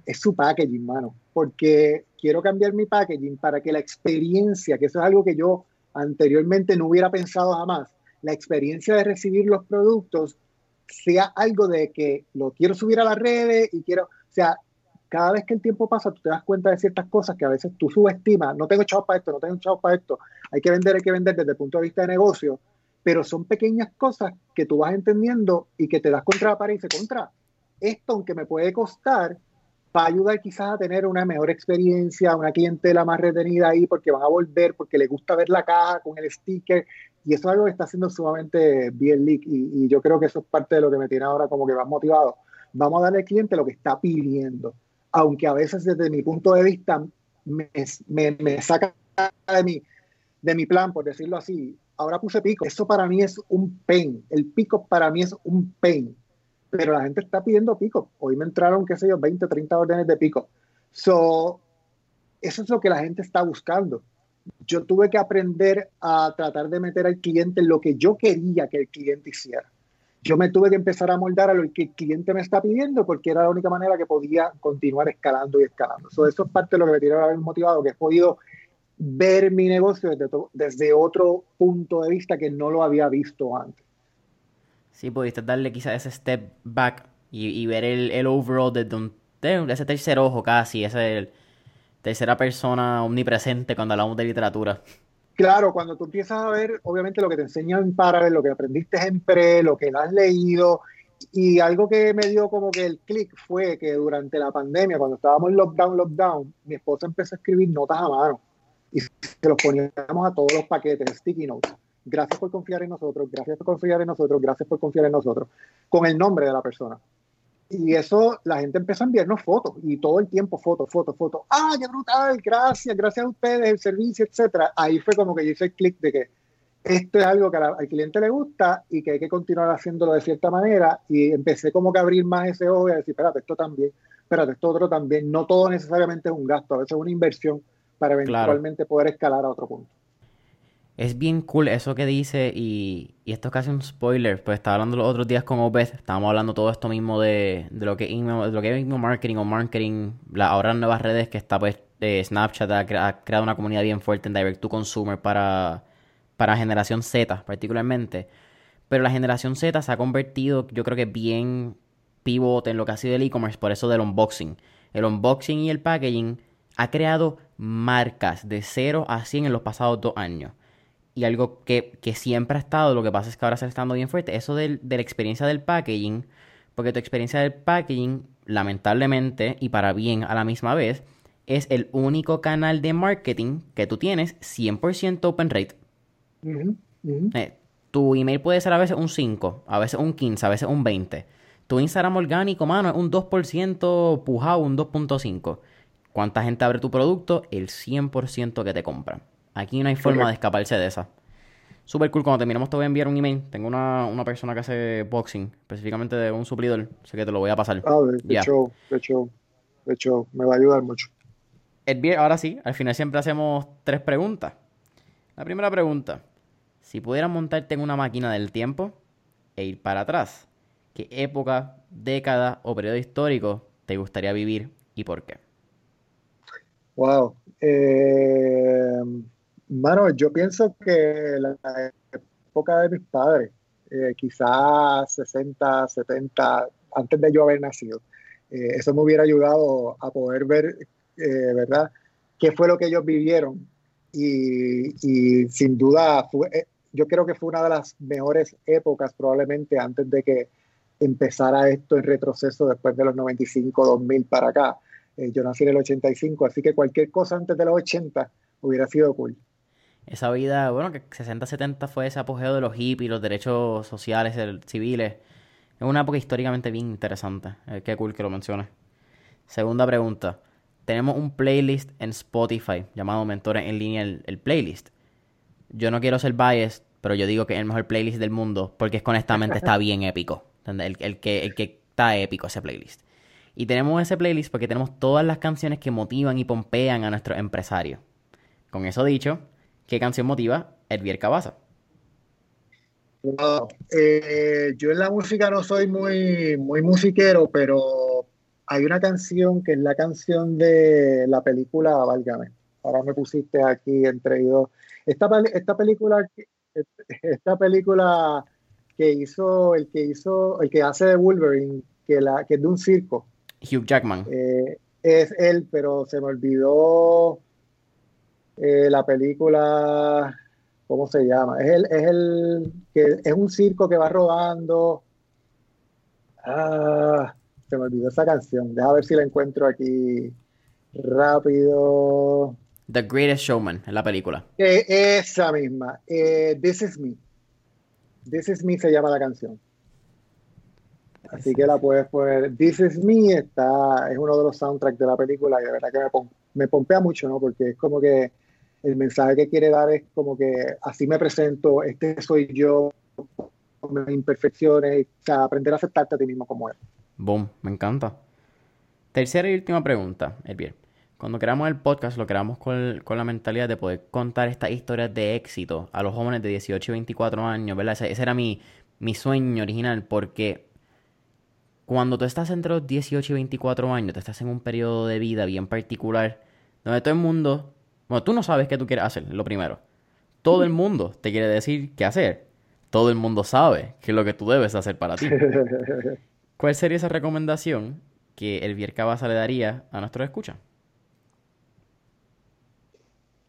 es su packaging, mano. Porque quiero cambiar mi packaging para que la experiencia, que eso es algo que yo anteriormente no hubiera pensado jamás, la experiencia de recibir los productos sea algo de que lo quiero subir a las redes y quiero, o sea, cada vez que el tiempo pasa, tú te das cuenta de ciertas cosas que a veces tú subestimas, no tengo chavos para esto, no tengo chavos para esto, hay que vender, hay que vender desde el punto de vista de negocio, pero son pequeñas cosas que tú vas entendiendo y que te das contra la pared y se contra. Esto, aunque me puede costar, va a ayudar quizás a tener una mejor experiencia, una clientela más retenida ahí porque van a volver, porque les gusta ver la caja con el sticker y eso es algo que está haciendo sumamente bien leak y, y yo creo que eso es parte de lo que me tiene ahora como que más motivado. Vamos a darle al cliente lo que está pidiendo aunque a veces desde mi punto de vista me, me, saca de mi, de mi plan, por decirlo así. Ahora puse pico. Eso para mí es un pain. El pico para mí es un pain. Pero la gente está pidiendo pico. Hoy me entraron, qué sé yo, 20, 30 órdenes de pico. So, eso es lo que la gente está buscando. Yo tuve que aprender a tratar de meter al cliente en lo que yo quería que el cliente hiciera yo me tuve que empezar a moldar a lo que el cliente me está pidiendo porque era la única manera que podía continuar escalando y escalando. eso es parte de lo que me tiene motivado, que he podido ver mi negocio desde, desde otro punto de vista que no lo había visto antes.
Sí, pudiste darle quizás ese step back y, ver el, el overall desde un, de ese tercer ojo casi, ese tercera persona omnipresente cuando hablamos de literatura.
Claro, cuando tú empiezas a ver, obviamente, lo que te enseñan en paralelo, lo que aprendiste en pre, lo que has leído, y algo que me dio como que el clic fue que durante la pandemia, cuando estábamos en lockdown, lockdown, mi esposa empezó a escribir notas a mano y se los poníamos a todos los paquetes, sticky notes. Gracias por confiar en nosotros, gracias por confiar en nosotros, gracias por confiar en nosotros, con el nombre de la persona. Y eso, la gente empezó a enviarnos fotos y todo el tiempo fotos, fotos, fotos. ¡Ah, qué brutal! Gracias, gracias a ustedes, el servicio, etcétera. Ahí fue como que yo hice el clic de que esto es algo que al cliente le gusta y que hay que continuar haciéndolo de cierta manera. Y empecé como que a abrir más ese ojo y a decir, espérate, esto también, espérate, esto otro también. No todo necesariamente es un gasto, a veces es una inversión para eventualmente poder escalar a otro punto
es bien cool eso que dice y, y esto es casi un spoiler, pues estaba hablando los otros días con Obed, estábamos hablando todo esto mismo de, de lo que email, lo que es marketing o marketing, la, ahora nuevas redes que está pues eh, Snapchat ha, creado una comunidad bien fuerte en direct to consumer para, para generación Z particularmente, pero la generación Z se ha convertido yo creo que bien pivote en lo que ha sido el e-commerce por eso del unboxing. El unboxing y el packaging ha creado marcas de 0 a 100 en los pasados dos años y algo que, siempre ha estado, lo que pasa es que ahora se está dando bien fuerte, eso de la experiencia del packaging, porque tu experiencia del packaging, lamentablemente y para bien a la misma vez, es el único canal de marketing que tú tienes 100% open rate. Eh, tu email puede ser a veces un 5, a veces un 15, a veces un 20. Tu Instagram orgánico, mano, es un 2% pujado, un 2.5. ¿Cuánta gente abre tu producto? El 100% que te compran. Aquí no hay forma de escaparse de esa. Super cool. Cuando terminemos te voy a enviar un email. Tengo una, persona que hace boxing, específicamente de un suplidor. Así que te lo voy a pasar.
Ah, de, hecho, de hecho, de hecho, me va a ayudar mucho.
ahora sí, al final siempre hacemos tres preguntas. La primera pregunta. Si pudieras montarte en una máquina del tiempo e ir para atrás, ¿qué época, década o periodo histórico te gustaría vivir y por qué?
Wow. Eh Mano, yo pienso que la época de mis padres, eh, quizás 60, 70, antes de yo haber nacido, eh, eso me hubiera ayudado a poder ver, eh, ¿verdad?, qué fue lo que ellos vivieron. Y, sin duda, yo creo que fue una de las mejores épocas probablemente antes de que empezara esto en retroceso después de los 95, 2000 para acá. Eh, yo nací en el 85, así que cualquier cosa antes de los 80 hubiera sido cool.
Esa vida, bueno, que 60-70 fue ese apogeo de los hippies, los derechos sociales, civiles. Es una época históricamente bien interesante. Eh, qué cool que lo menciones. Segunda pregunta. Tenemos un playlist en Spotify llamado Mentores en línea, el, playlist. Yo no quiero ser biased, pero yo digo que es el mejor playlist del mundo porque es honestamente está [LAUGHS] bien épico. El, el, que, el que está épico ese playlist. Y tenemos ese playlist porque tenemos todas las canciones que motivan y pompean a nuestros empresarios. Con eso dicho, ¿qué canción motiva Edvier Cabaza?
Eh, yo en la música no soy muy, muy musiquero, pero hay una canción que es la canción de la película Válgame. Ahora me pusiste aquí entre dos. Esta, esta película, esta película que hizo, el que hizo, el que hace de Wolverine, que, la, que es de un circo.
Hugh Jackman.
Eh, es él, pero se me olvidó eh, la película, ¿cómo se llama? Es el, es el que es un circo que va rodando. Ah, se me olvidó esa canción. Deja ver si la encuentro aquí rápido.
The Greatest Showman en la película.
esa misma. Eh, This is Me. This is Me se llama la canción. Así que la puedes poner. This is Me está, es uno de los soundtracks de la película y de verdad que me, me pompea mucho, ¿no? Porque es como que el mensaje que quiere dar es como que así me presento, este soy yo, con mis imperfecciones, o sea, aprender a aceptarte a ti mismo como eres.
Boom, me encanta. Tercera y última pregunta, bien. Cuando creamos el podcast, lo creamos con, con, la mentalidad de poder contar estas historias de éxito a los jóvenes de 18 y 24 años, ¿verdad? Ese, ese era mi, mi sueño original, porque cuando tú estás entre los 18 y 24 años, te estás en un periodo de vida bien particular, donde todo el mundo, bueno, tú no sabes qué tú quieres hacer, lo primero. Todo el mundo te quiere decir qué hacer. Todo el mundo sabe qué es lo que tú debes hacer para ti. [LAUGHS] ¿Cuál sería esa recomendación que el Viercabasa le daría a nuestros escuchas?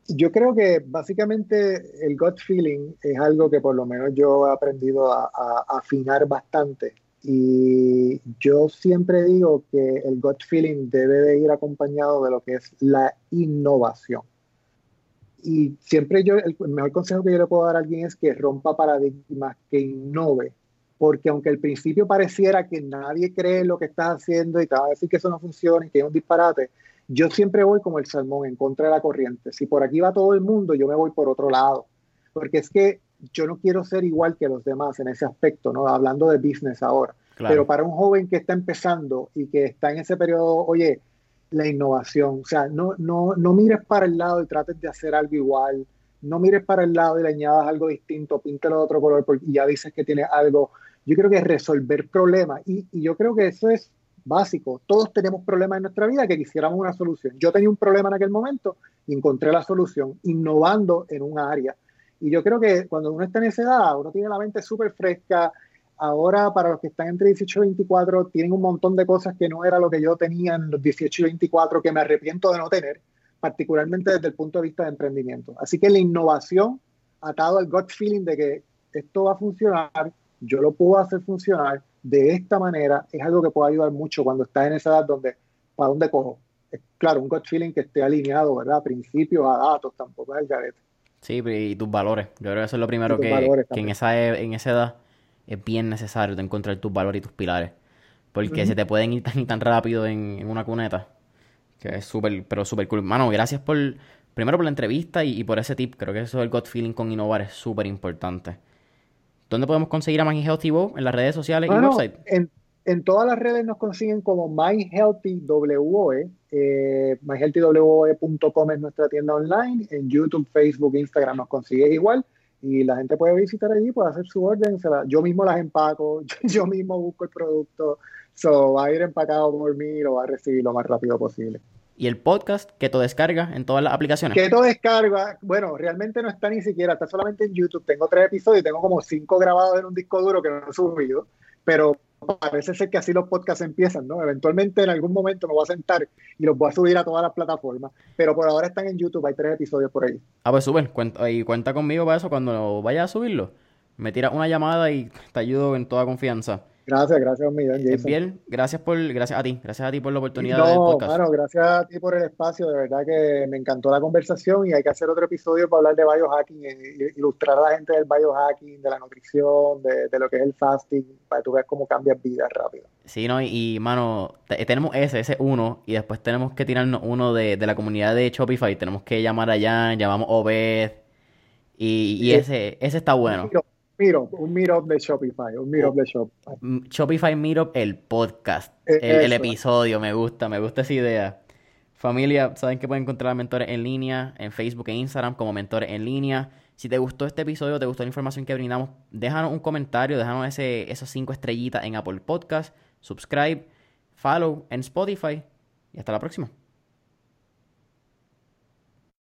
Yo creo que básicamente el gut feeling es algo que por lo menos yo he aprendido a afinar bastante y yo siempre digo que el gut feeling debe de ir acompañado de lo que es la innovación. Y siempre yo, el mejor consejo que yo le puedo dar a alguien es que rompa paradigmas, que innove, porque aunque al principio pareciera que nadie cree lo que estás haciendo y te va a decir que eso no funciona y que es un disparate, yo siempre voy como el salmón en contra de la corriente. Si por aquí va todo el mundo, yo me voy por otro lado. Porque es que yo no quiero ser igual que los demás en ese aspecto, ¿no? Hablando de business ahora. Pero para un joven que está empezando y que está en ese periodo, oye, la innovación, o sea, no, no, no mires para el lado y trates de hacer algo igual, no mires para el lado y le añadas algo distinto, píntelo de otro color porque ya dices que tiene algo. Yo creo que es resolver problemas y, y yo creo que eso es básico. Todos tenemos problemas en nuestra vida que quisiéramos una solución. Yo tenía un problema en aquel momento y encontré la solución innovando en un área. Y yo creo que cuando uno está en esa edad, uno tiene la mente súper fresca. Ahora, para los que están entre 18 y 24, tienen un montón de cosas que no era lo que yo tenía en los 18 y 24, que me arrepiento de no tener, particularmente desde el punto de vista de emprendimiento. Así que la innovación, atado al gut feeling de que esto va a funcionar, yo lo puedo hacer funcionar de esta manera, es algo que puede ayudar mucho cuando estás en esa edad donde, ¿para dónde cojo? Claro, un gut feeling que esté alineado, ¿verdad? A principios, a datos, tampoco es el garete.
Sí, y tus valores. Yo creo que eso es lo primero que, en, esa, e, en esa edad es bien necesario de encontrar tus valores y tus pilares. Porque se te pueden ir tan, tan rápido en, una cuneta. Que es súper, pero súper cool. Mano, gracias por, primero por la entrevista y, por ese tip. Creo que eso del gut feeling con innovar es súper importante. ¿Dónde podemos conseguir a Maggie Healthy ¿En las redes sociales y website?
En todas las redes nos consiguen como MyHealthyWOE. Eh, MyHealthyWOE.com es nuestra tienda online. En YouTube, Facebook, Instagram nos consigues igual. Y la gente puede visitar allí, puede hacer su orden. yo mismo las empaco, [LAUGHS] yo mismo busco el producto. So, va a ir empacado por mí y lo va a recibir lo más rápido posible.
¿Y el podcast que todo descarga en todas las aplicaciones?
Que todo descarga, bueno, realmente no está ni siquiera, está solamente en YouTube. Tengo tres episodios y tengo como cinco grabados en un disco duro que no he subido, pero parece ser que así los podcasts empiezan, ¿no? Eventualmente en algún momento me voy a sentar y los voy a subir a todas las plataformas, pero por ahora están en YouTube, hay tres episodios por ahí.
Ah, pues suben, cuenta, y cuenta conmigo para eso cuando vaya a subirlo. Me tiras una llamada y te ayudo en toda confianza.
Gracias, gracias un millón, Jason.
Bien, gracias por, gracias a ti, gracias a ti por la oportunidad
no,
del podcast.
Bueno, gracias a ti por el espacio, de verdad que me encantó la conversación y hay que hacer otro episodio para hablar de biohacking, e ilustrar a la gente del biohacking, de la nutrición, de, de, lo que es el fasting, para que tú veas cómo cambias vida rápido.
Sí, no, y, mano, tenemos ese, ese uno, y después tenemos que tirarnos uno de, de la comunidad de Shopify, tenemos que llamar a Jan, llamamos Obed, y, y ese, ese está bueno.
Meetup, un meetup de Shopify, un meetup de Shopify.
Mm, Shopify Meetup, el podcast, el, episodio, me gusta, me gusta esa idea. Familia, saben que pueden encontrar a mentores en línea en Facebook e Instagram como mentores en línea. Si te gustó este episodio, te gustó la información que brindamos, déjanos un comentario, déjanos ese, esas cinco estrellitas en Apple Podcast, subscribe, follow en Spotify y hasta la próxima.